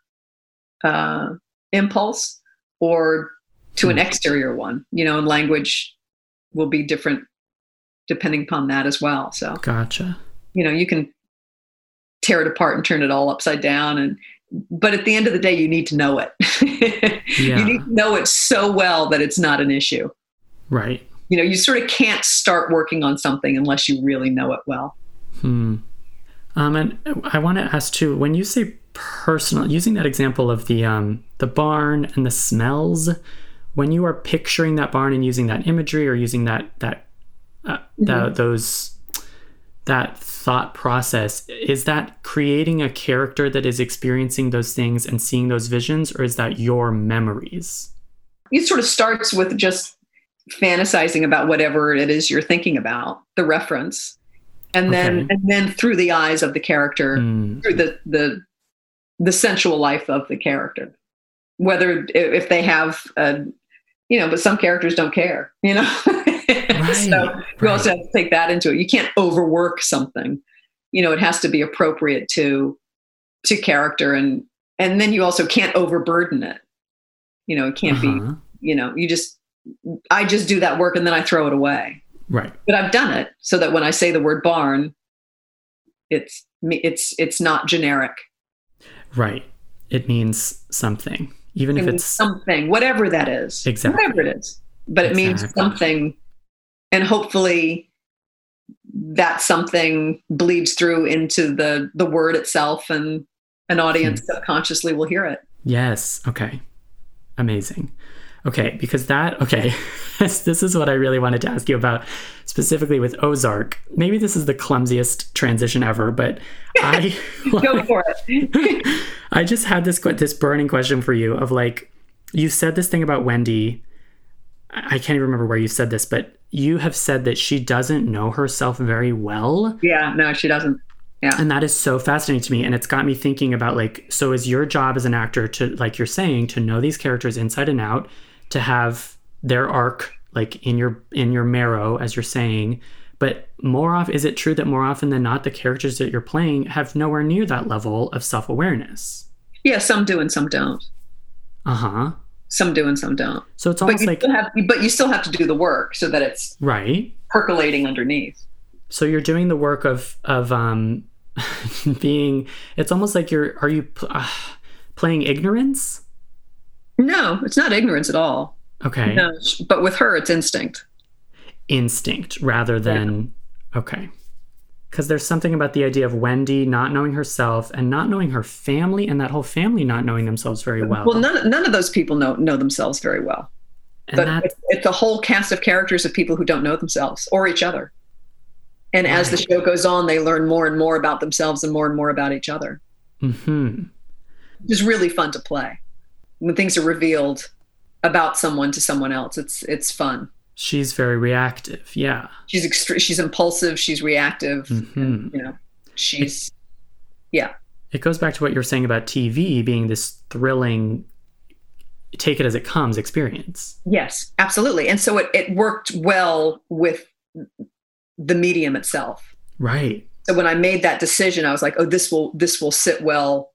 A: uh, impulse, or to an
B: Hmm.
A: exterior one. You know, and language will be different depending upon that as well. So
B: Gotcha.
A: you know you can tear it apart and turn it all upside down and but at the end of the day you need to know it
B: Yeah. (laughs)
A: you need to know it so well that it's not an issue
B: Right.
A: you know you sort of can't start working on something unless you really know it well
B: Hmm. Um, and I want to ask too. When you say personal, using that example of the um, the barn and the smells, when you are picturing that barn and using that imagery or using that that uh, that those that thought process, is that creating a character that is experiencing those things and seeing those visions, or is that your memories?
A: it sort of starts with just fantasizing about whatever it is you're thinking about the reference and then
B: Okay.
A: and then through the eyes of the character
B: Hmm.
A: through the the the sensual life of the character whether if they have a you know but some characters don't care you know? (laughs) Right, so you right. also have to take that into it. You can't overwork something. You know it has to be appropriate to to character and and then you also can't overburden it. You know it can't uh-huh. be you know you just i just do that work and then i throw it away.
B: Right.
A: But i've done it so that when i say the word barn it's it's it's not generic.
B: Right. It means something even if it's
A: something whatever that is
B: exactly.
A: whatever it is. But it means something. And hopefully that something bleeds through into the the word itself and an audience subconsciously will hear it.
B: Yes. Okay. Amazing okay because that okay (laughs) this is what i really wanted to ask you about specifically with ozark maybe this is the clumsiest transition ever but (laughs) i
A: go for it (laughs)
B: i just had this this burning question for you of like you said this thing about wendy i can't even remember where you said this but you have said that she doesn't know herself very well.
A: Yeah, no, she doesn't. Yeah.
B: And that is so fascinating to me. And it's got me thinking about like, so is your job as an actor to, like you're saying, to know these characters inside and out, to have their arc like in your in your marrow, as you're saying. But more often, is it true that more often than not, the characters that you're playing have nowhere near that level of self awareness?
A: Yeah, some do and some don't.
B: Uh huh
A: some do and some don't.
B: So it's almost like,
A: have, but you still have to do the work so that it's
B: right
A: percolating underneath.
B: So you're doing the work of of um, (laughs) being. It's almost like you're. Are you uh, playing ignorance?
A: No, it's not ignorance at all.
B: Okay.
A: No, but with her, it's instinct.
B: Instinct rather than yeah. okay because there's something about the idea of Wendy not knowing herself and not knowing her family and that whole family not knowing themselves very well.
A: Well, none, none of those people know know themselves very well. And but it's, it's, a whole cast of characters of people who don't know themselves or each other. And right. as the show goes on, they learn more and more about themselves and more and more about each other.
B: Mm-hmm.
A: It's really fun to play when things are revealed about someone to someone else. It's it's fun.
B: She's very reactive. Yeah.
A: She's extre- she's impulsive, she's reactive, mm-hmm. and, you know. She's it, yeah.
B: It goes back to what you're saying about TV being this thrilling take it as it comes experience.
A: Yes, absolutely. And so it, it worked well with the medium itself.
B: Right.
A: So when I made that decision, I was like, oh, this will this will sit well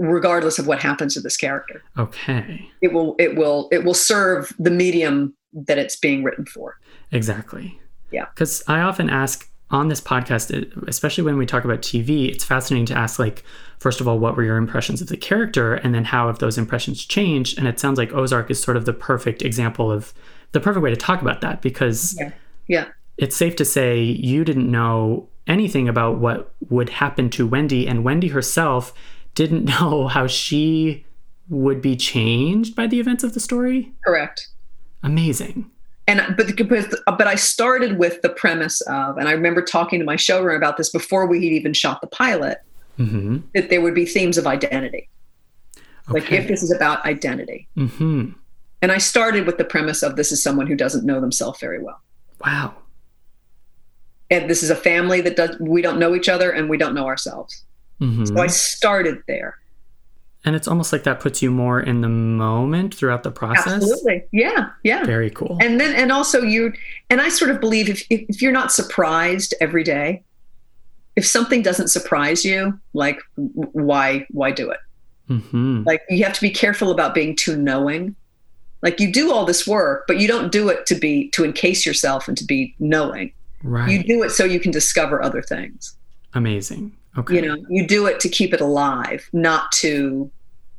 A: regardless of what happens to this character.
B: Okay.
A: It will it will it will serve the medium that it's being written for.
B: Exactly.
A: Yeah.
B: Because I often ask on this podcast, especially when we talk about TV, it's fascinating to ask, like, first of all, what were your impressions of the character? And then how have those impressions changed? And it sounds like Ozark is sort of the perfect example of the perfect way to talk about that because
A: yeah. Yeah.
B: it's safe to say you didn't know anything about what would happen to Wendy, and Wendy herself didn't know (laughs) how she would be changed by the events of the story.
A: Correct.
B: Amazing.
A: And but but I started with the premise of, and I remember talking to my showrunner about this before we had even shot the pilot,
B: mm-hmm.
A: that there would be themes of identity. Okay. Like if this is about identity.
B: Mm-hmm.
A: And I started with the premise of this is someone who doesn't know themselves very well.
B: Wow.
A: And this is a family that does we don't know each other and we don't know ourselves.
B: Mm-hmm.
A: So I started there.
B: And it's almost like that puts you more in the moment throughout the process.
A: Absolutely. Yeah. Yeah.
B: Very cool.
A: And then, and also you, and I sort of believe if, if you're not surprised every day, if something doesn't surprise you, like why, why do it?
B: Mm-hmm.
A: Like you have to be careful about being too knowing. Like you do all this work, but you don't do it to be, to encase yourself and to be knowing.
B: Right.
A: You do it so you can discover other things.
B: Amazing. Okay.
A: You know, you do it to keep it alive, not to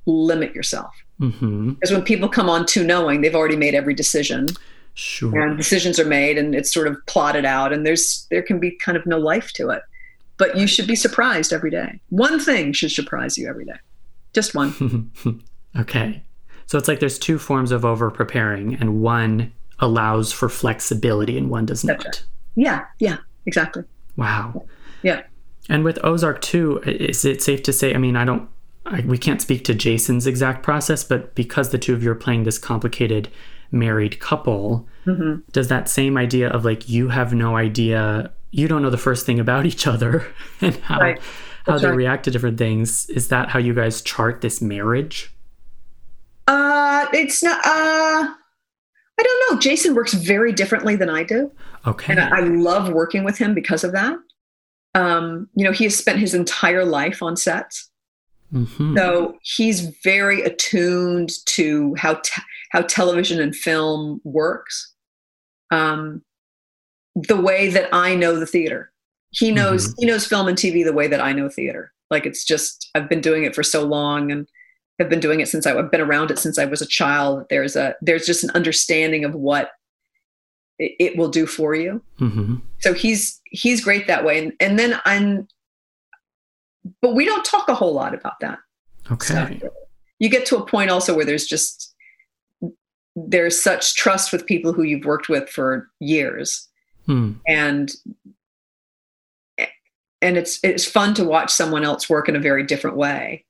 A: limit yourself.
B: Mm-hmm.
A: Because when people come on too knowing, they've already made every decision.
B: Sure.
A: And decisions are made, and it's sort of plotted out, and there's there can be kind of no life to it. But you should be surprised every day. One thing should surprise you every day, just one. (laughs)
B: okay. So it's like there's two forms of over preparing, and one allows for flexibility, and one does not. Right.
A: Yeah. Yeah. Exactly.
B: Wow.
A: Yeah.
B: And with Ozark too, is it safe to say? I mean, I don't, I, we can't speak to Jason's exact process, but because the two of you are playing this complicated married couple,
A: mm-hmm.
B: does that same idea of like you have no idea, you don't know the first thing about each other (laughs) and how
A: right.
B: how they
A: right.
B: react to different things? Is that how you guys chart this marriage?
A: Uh, it's not. Uh, I don't know. Jason works very differently than I do,
B: Okay.
A: and I, I love working with him because of that. Um, you know, he has spent his entire life on sets,
B: Mm-hmm.
A: so he's very attuned to how te- how television and film works. Um, the way that I know the theater, he knows he knows film and TV the way that I know theater. Like it's just I've been doing it for so long and have been doing it since I, I've been around it since I was a child. There's a there's just an understanding of what it, will do for you.
B: Mhm.
A: So he's he's great that way. And, and then I'm, but we don't talk a whole lot about that.
B: Okay.
A: You get to a point also where there's just there's such trust with people who you've worked with for years,
B: Hmm.
A: and and it's it's fun to watch someone else work in a very different way.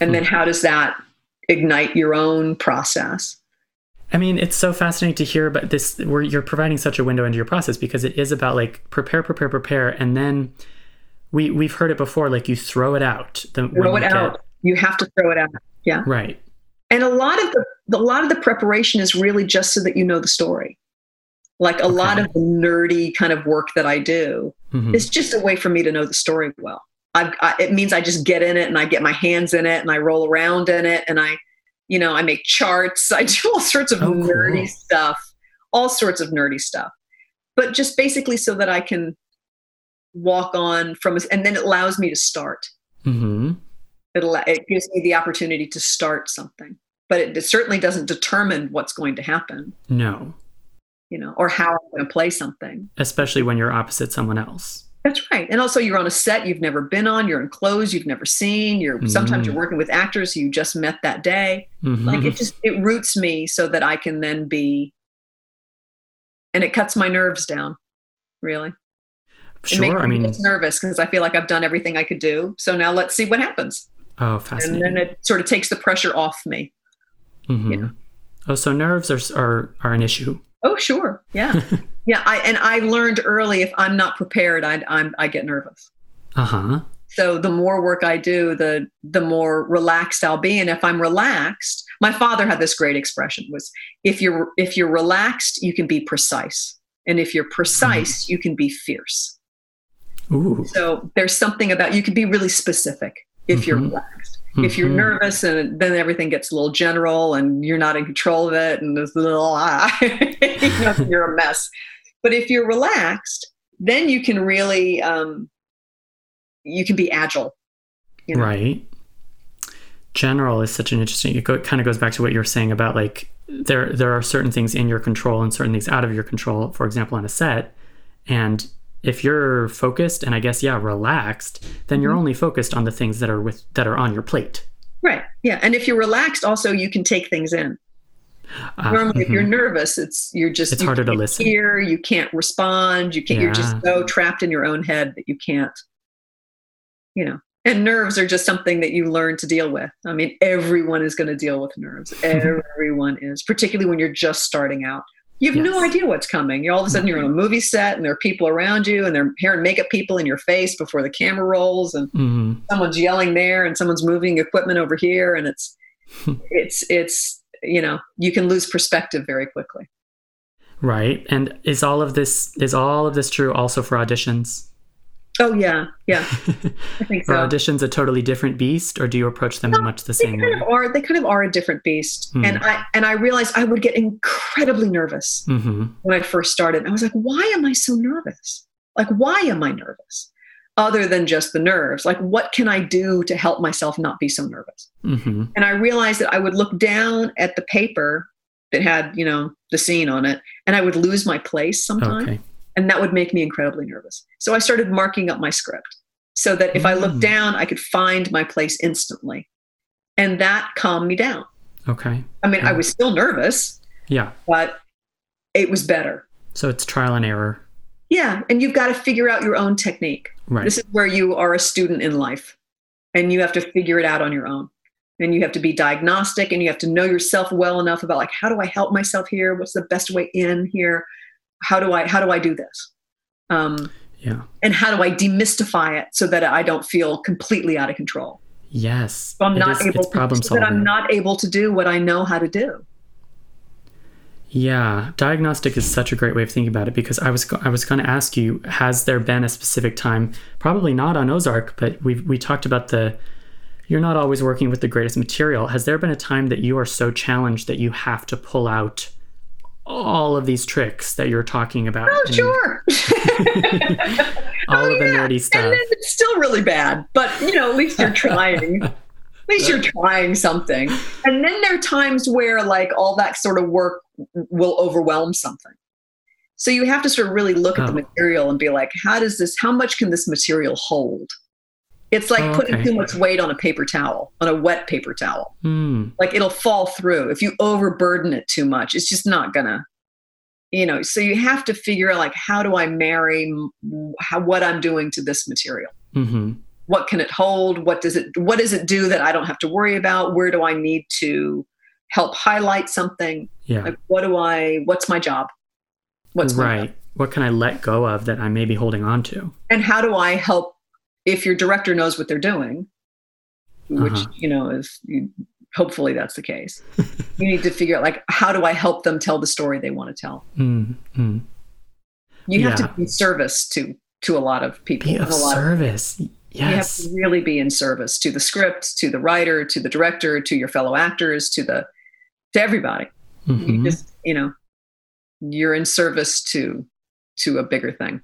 A: And then how does that ignite your own process?
B: I mean, it's so fascinating to hear about this where you're providing such a window into your process because it is about like prepare, prepare, prepare, and then we we've heard it before, like you throw it out. The,
A: Throw it
B: you get-
A: out. You have to throw it out. Yeah.
B: Right.
A: and a lot of the, the a lot of the preparation is really just so that you know the story like a lot of the nerdy kind of work that i do
B: Mhm.
A: is just a way for me to know the story well I've, I, it means i just get in it and i get my hands in it and i roll around in it and i you know i make charts i do all sorts of
B: Oh, cool.
A: nerdy stuff all sorts of nerdy stuff but just basically so that i can walk on from and then it allows me to start
B: Mm-hmm.
A: it, allow, it gives me the opportunity to start something but it, it certainly doesn't determine what's going to happen
B: No,
A: you know or how i'm going to play something
B: especially when you're opposite someone else.
A: That's right and also you're on a set you've never been on you're in clothes you've never seen you're sometimes
B: Mm.
A: you're working with actors you just met that day
B: Mhm.
A: like it just it roots me so that i can then be and it cuts my nerves down really
B: sure. I
A: me
B: mean,
A: less nervous because i feel like i've done everything i could do so now let's see what happens
B: oh, fascinating.
A: and then it sort of takes the pressure off me
B: Mhm.
A: yeah.
B: Oh, so nerves are are are an issue.
A: Oh, sure. Yeah. (laughs) yeah. I, and I learned early if I'm not prepared, I, I'm, I get nervous.
B: Uh huh.
A: So the more work I do, the, the more relaxed I'll be. And if I'm relaxed, my father had this great expression was if you're, if you're relaxed, you can be precise. And if you're precise, you can be fierce.
B: Ooh.
A: So there's something about, you can be really specific if you're
B: Mhm.
A: Relaxed. If you're
B: Mhm.
A: nervous and then everything gets a little general and you're not in control of it and there's a little, (laughs) ah, you know, (laughs) you're a mess. But if you're relaxed, then you can really, um, you can be agile. you know?
B: Right. General is such an interesting. It go, kind of goes back to what you were saying about like there there are certain things in your control and certain things out of your control. For example, on a set, and if you're focused and I guess yeah relaxed, then you're
A: Mhm.
B: only focused on the things that are with that are on your plate.
A: Right. Yeah. And if you're relaxed, also you can take things in.
B: Uh,
A: Normally, if you're
B: mhm.
A: nervous, it's you're just
B: It's
A: you
B: harder to listen.
A: Hear, you can't respond. You can't. You're just so trapped in your own head that you can't. You know, and nerves are just something that you learn to deal with. I mean, everyone is going to deal with nerves. (laughs) everyone is, particularly when you're just starting out. You have no idea what's coming. You're all of a sudden you're on a movie set, and there are people around you, and they're hair and makeup people in your face before the camera rolls, and
B: Mhm.
A: someone's yelling there and someone's moving equipment over here and it's (laughs) it's it's you know you can lose perspective very quickly
B: right. And is all of this is all of this true also for auditions?
A: Oh yeah. Yeah. (laughs) I think
B: Are
A: so.
B: auditions a totally different beast, or do you approach them in much the same way?
A: are they kind of are a different beast.
B: Hmm.
A: and i and i realized i would get incredibly nervous
B: hmm
A: when i first started. I was like why am i so nervous? Like why am i nervous? Other than just the nerves. Like what can i do to help myself not be so nervous?
B: Hmm
A: and I realized that I would look down at the paper that had, you know, the scene on it, and I would lose my place sometimes,
B: Okay.
A: And that would make me incredibly nervous. So I started marking up my script so that if I looked
B: Mm.
A: down, I could find my place instantly, and that calmed me down.
B: Okay.
A: I mean, I was still nervous,
B: Yeah.
A: but it was better.
B: So it's trial and error.
A: Yeah, and you've got to figure out your own technique.
B: Right.
A: This is where you are a student in life and you have to figure it out on your own. And you have to be diagnostic and you have to know yourself well enough about like how do I help myself here? What's the best way in here? How do I how do I do this? Um,
B: yeah.
A: and how do I demystify it so that I don't feel completely out of control?
B: Yes.
A: So I'm not
B: is-
A: able to, that I'm not able to do what I know how to do.
B: Yeah, diagnostic is such a great way of thinking about it because I was I was going to ask you has there been a specific time probably not on Ozark but we we talked about the you're not always working with the greatest material has there been a time that you are so challenged that you have to pull out all of these tricks that you're talking about
A: Oh,
B: and
A: sure. (laughs) (laughs)
B: all
A: Oh,
B: of the oh,
A: yeah.
B: nerdy
A: And
B: stuff
A: then it's still really bad, but you know, at least you're trying. (laughs) at least you're trying something. And then there are times where like all that sort of work will overwhelm something. So you have to sort of really look at the
B: Oh.
A: material and be like, how does this, how much can this material hold? It's like
B: Oh,
A: putting
B: okay.
A: too much weight on a paper towel, on a wet paper towel.
B: Hmm.
A: Like it'll fall through. If you overburden it too much, it's just not gonna, you know. So you have to figure out like, how do I marry how, what I'm doing to this material?
B: hmm
A: what can it hold what does it what does it do that i don't have to worry about where do i need to help highlight something
B: yeah
A: like what do i what's my job what's my
B: right what can I let go of that I may be holding on to
A: and how do i help if your director knows what they're doing which
B: Uh-huh.
A: you know is you, hopefully that's the case you need to figure out like how do i help them tell the story they want to tell
B: mm mm.
A: you have to be service to to a lot of people
B: be of
A: a lot of
B: service
A: You have to really be in service to the script, to the writer, to the director, to your fellow actors, to the to everybody. You
B: Mhm.
A: just, you know, you're in service to to a bigger thing.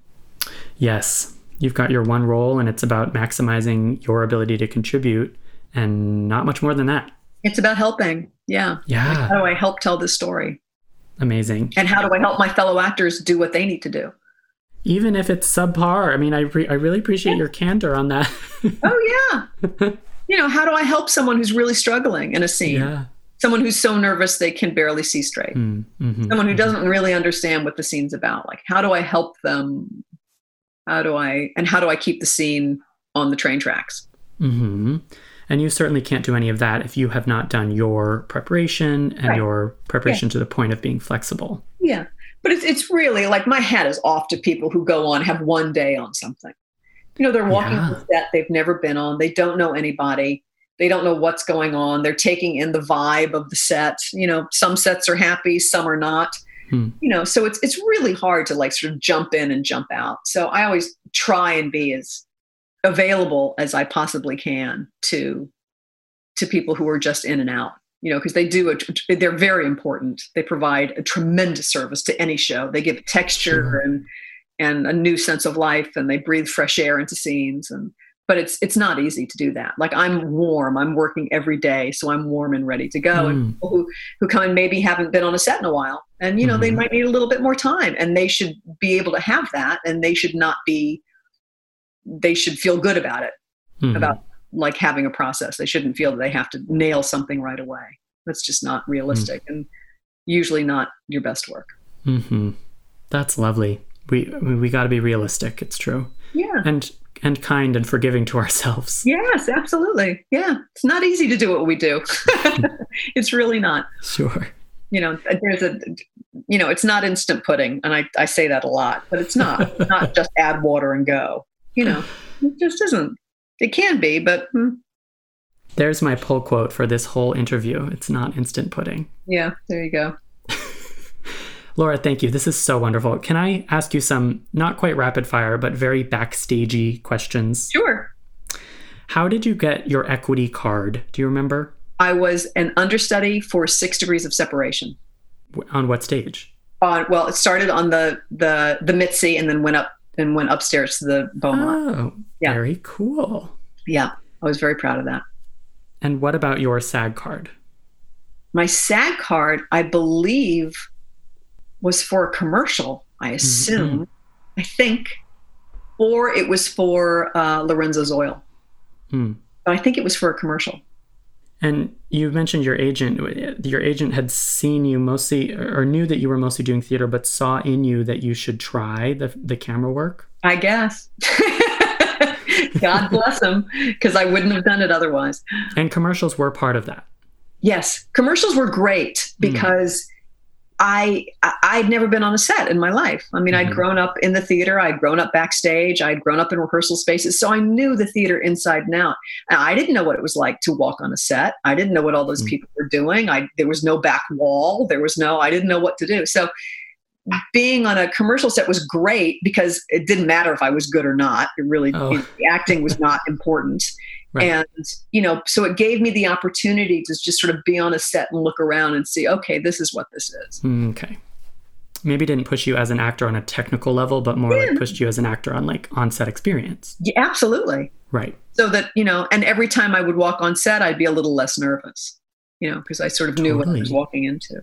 B: Yes, you've got your one role, and it's about maximizing your ability to contribute, and not much more than that.
A: It's about helping. Yeah.
B: Yeah,
A: How do I help tell this story?
B: amazing.
A: And how do I help my fellow actors do what they need to do?
B: Even if it's subpar, I mean, I re- I really appreciate your candor on that. (laughs)
A: Oh yeah. you know, how do I help someone who's really struggling in a scene?
B: yeah.
A: Someone who's so nervous they can barely see straight.
B: Mm, mhm,
A: someone who
B: mhm.
A: doesn't really understand what the scene's about like how do i help them how do i and how do i keep the scene on the train tracks?
B: Mhm. And you certainly can't do any of that if you have not done your preparation and
A: Right.
B: your preparation to the point of being flexible.
A: yeah. But it's, it's really like my hat is off to people who go on have one day on something. You know they're walking
B: Yeah.
A: the set they've never been on. They don't know anybody. They don't know what's going on. They're taking in the vibe of the set you know some sets are happy some are not
B: Hmm.
A: you know so it's it's really hard to like sort of jump in and jump out so i always try and be as available as i possibly can to to people who are just in and out you know because they do a, they're very important they provide a tremendous service to any show they give texture
B: Sure.
A: and and a new sense of life and they breathe fresh air into scenes and but it's it's not easy to do that like i'm warm i'm working every day so i'm warm and ready to go and
B: Mm.
A: people who who come and maybe haven't been on a set in a while and you know they
B: Mhm.
A: might need a little bit more time and they should be able to have that and they should not be they should feel good about it
B: Mhm.
A: about like having a process they shouldn't feel that they have to nail something right away that's just not realistic and usually not your best work
B: Mhm. That's lovely. We we got to be realistic. It's true,
A: yeah
B: and and kind and forgiving to ourselves. (laughs)
A: yes absolutely yeah it's not easy to do what we do (laughs) it's really not
B: Sure.
A: you know there's a you know it's not instant pudding and i, I say that a lot but it's not It's not (laughs) just add water and go you know it just isn't it can be but hmm,
B: There's my pull quote for this whole interview. It's not instant pudding.
A: yeah there you go
B: Laura, thank you. This is so wonderful. Can I ask you some not quite rapid fire, but very backstagey questions?
A: sure
B: How did you get your equity card? Do you remember?
A: i was an understudy for six degrees of separation
B: On what stage?
A: on well it started on the the the mitzi and then went up and went upstairs to the beaumont
B: Oh,
A: Yeah.
B: very cool.
A: yeah i was very proud of that
B: And what about your SAG card?
A: my sag card i believe was for a commercial i assume i think or it was for uh, lorenzo's oil
B: Hmm.
A: but i think it was for a commercial
B: And you mentioned your agent. Your agent had seen you mostly, or knew that you were mostly doing theater, but saw in you that you should try the the camera work.
A: i guess (laughs) god bless him because i wouldn't have done it otherwise
B: And commercials were part of that.
A: Yes, commercials were great because I I'd never been on a set in my life. I mean,
B: Mhm.
A: I'd grown up in the theater, I'd grown up backstage, I'd grown up in rehearsal spaces, so I knew the theater inside and out. And I didn't know what it was like to walk on a set. I didn't know what all those
B: Mm.
A: people were doing. I there was no back wall. There was no. I didn't know what to do. So being on a commercial set was great because it didn't matter if I was good or not. It really
B: Oh.
A: the acting was not important.
B: Right.
A: And you know, so it gave me the opportunity to just sort of be on a set and look around and see, okay, this is what this is.
B: Okay. Maybe didn't push you as an actor on a technical level, but more like pushed you as an actor on like on-set experience.
A: Yeah, absolutely.
B: Right.
A: So that you know, and every time I would walk on set, I'd be a little less nervous. You know, because I sort of knew what I was walking into.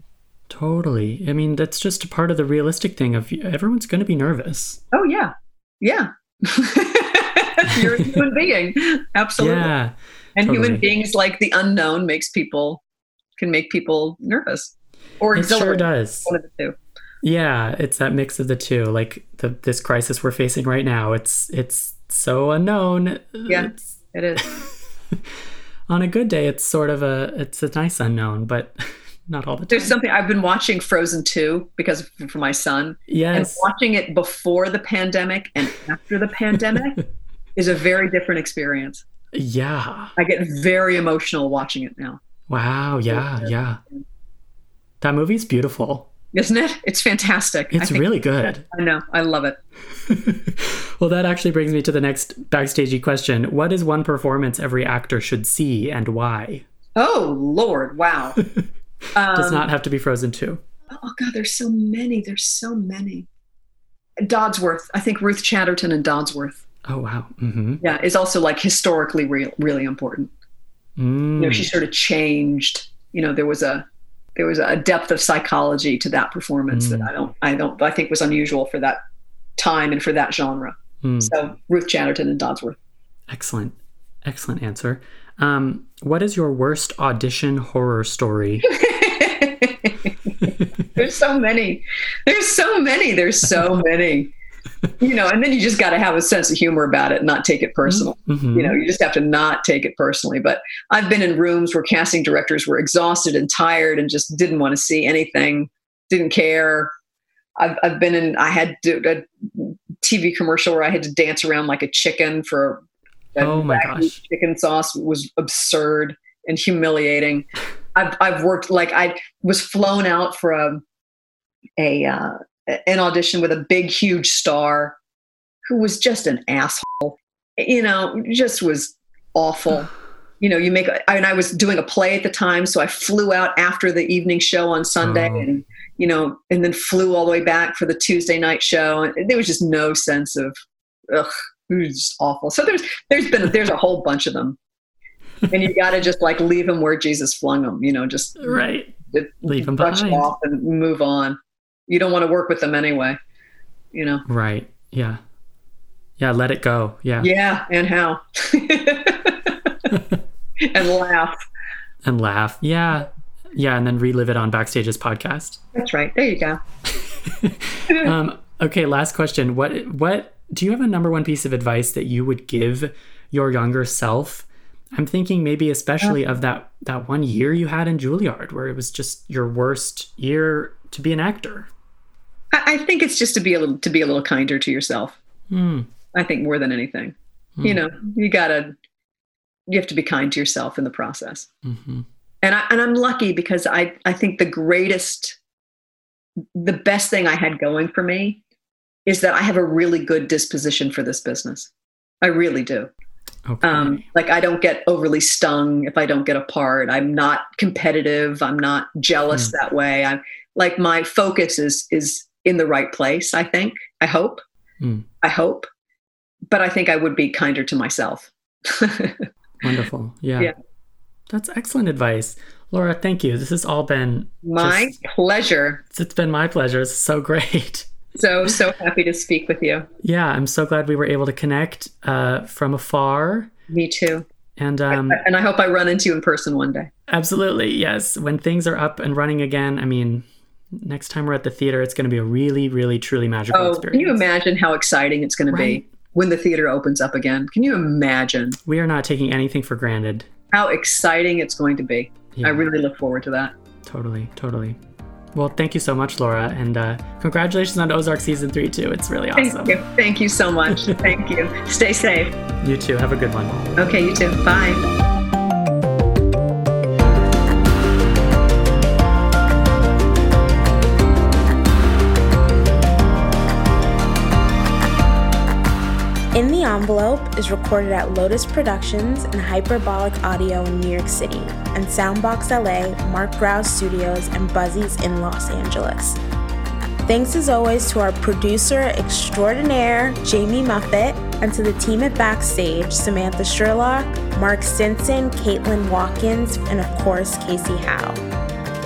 B: Totally. I mean, that's just a part of the realistic thing of everyone's going to be nervous.
A: Oh yeah, yeah. (laughs) (laughs) You're a human being, absolutely.
B: Yeah.
A: and
B: totally.
A: human beings like the unknown makes people can make people nervous or
B: It sure does.
A: One of the two.
B: Yeah, it's that mix of the two. Like the this crisis we're facing right now, it's it's so unknown.
A: Yeah.
B: It's-
A: It is. (laughs)
B: on a good day, it's sort of a it's a nice unknown, but (laughs) not all the time.
A: There's something I've been watching Frozen 2 because for my son. And
B: yes.
A: watching it before the pandemic and after the pandemic is a very different experience.
B: Yeah.
A: I get very emotional watching it now.
B: Wow. Yeah. Yeah. That movie's beautiful.
A: Isn't it? It's fantastic. I
B: It's really good.
A: I know. I love it. (laughs)
B: well, that actually brings me to the next backstagey question. What is one performance every actor should see and why?
A: Oh, Lord. Wow. (laughs)
B: Does
A: Um,
B: not have to be Frozen 2.
A: Oh God, there's so many. There's so many. Dodsworth. I think Ruth Chatterton and Dodsworth.
B: Oh, wow. Mm-hmm.
A: Yeah, is also like historically real, really important.
B: Mm.
A: You know, she sort of changed. You know, there was a there was a depth of psychology to that performance that
B: Mm.
A: I don't I don't I think was unusual for that time and for that genre.
B: Mm.
A: So Ruth Chatterton and Dodsworth.
B: Excellent. Excellent answer. Um, what is your worst audition horror story? (laughs) (laughs)
A: There's so many. There's so many. There's so many. You know, and then you just got to have a sense of humor about it and not take it personal.
B: Mhm.
A: you know you just have to not take it personally but i've been in rooms where casting directors were exhausted and tired and just didn't want to see anything didn't care i've, I've been in i had to, a tv commercial where i had to dance around like a chicken for
B: Oh my gosh.
A: chicken sauce was absurd and humiliating i've, I've worked like i was flown out for a, a uh, an audition with a big huge star who was just an asshole you know just was awful (sighs) you know you make I, and i was doing a play at the time so i flew out after the evening show on sunday
B: Oh.
A: and you know and then flew all the way back for the tuesday night show and there was just no sense of ugh it was just awful so there's there's been there's a whole bunch of them (laughs) and you got to just like leave them where jesus flung them you know just
B: Right. Leave 'em
A: brush
B: behind.
A: off and move on you don't want to work with them anyway you know
B: Right. Yeah. Yeah. Let it go. Yeah.
A: yeah and how (laughs) and laugh
B: And laugh. Yeah. Yeah. And then relive it on Backstage's podcast.
A: that's right there you go (laughs)
B: um, okay, last question. What what do you have a number one piece of advice that you would give your younger self? I'm thinking maybe especially of that that one year you had in Juilliard where it was just your worst year to be an actor.
A: I, think it's just to be a little to be a little kinder to yourself
B: Hmm.
A: i think more than anything you
B: Hmm.
A: know you gotta you have to be kind to yourself in the process
B: hmm
A: and I and I'm lucky because I I think the greatest, the best thing I had going for me is that I have a really good disposition for this business. I really do.
B: Okay.
A: Um, like I don't get overly stung if I don't get a part. I'm not competitive. I'm not jealous that way. I'm like my focus is is in the right place. I think. I hope.
B: Hmm.
A: I hope. But I think I would be kinder to myself. (laughs)
B: Wonderful. Yeah.
A: yeah.
B: That's excellent advice. Laura, thank you. This has all been
A: my
B: just-
A: pleasure.
B: it's been my pleasure. It's so great. (laughs)
A: So so happy to speak with you.
B: Yeah, I'm so glad we were able to connect uh, from afar.
A: Me too.
B: And um,
A: and I hope I run into you in person one day.
B: absolutely, yes. When things are up and running again, I mean, next time we're at the theater, it's going to be a really, really, truly magical
A: Oh,
B: experience.
A: can you imagine how exciting it's going to
B: Right.
A: be when the theater opens up again? Can you imagine
B: We are not taking anything for granted.
A: how exciting it's going to be?
B: Yeah,
A: I really look forward to that.
B: totally, totally. Well, thank you so much, Laura, and uh, congratulations on Ozark season three too. It's really awesome.
A: Thank you. Thank you so much. (laughs) thank you. Stay safe.
B: You too. Have a good one.
A: Okay, you too. Bye.
D: Envelope is recorded at Lotus Productions and Hyperbolic Audio in New York City, and Soundbox LA, Mark Graue Studios, and Buzzy's in Los Angeles. Thanks as always to our producer extraordinaire, Jamie Muffett, and to the team at Backstage, Samantha Sherlock, Mark Stinson, Caitlin Watkins, and of course, Casey Howe.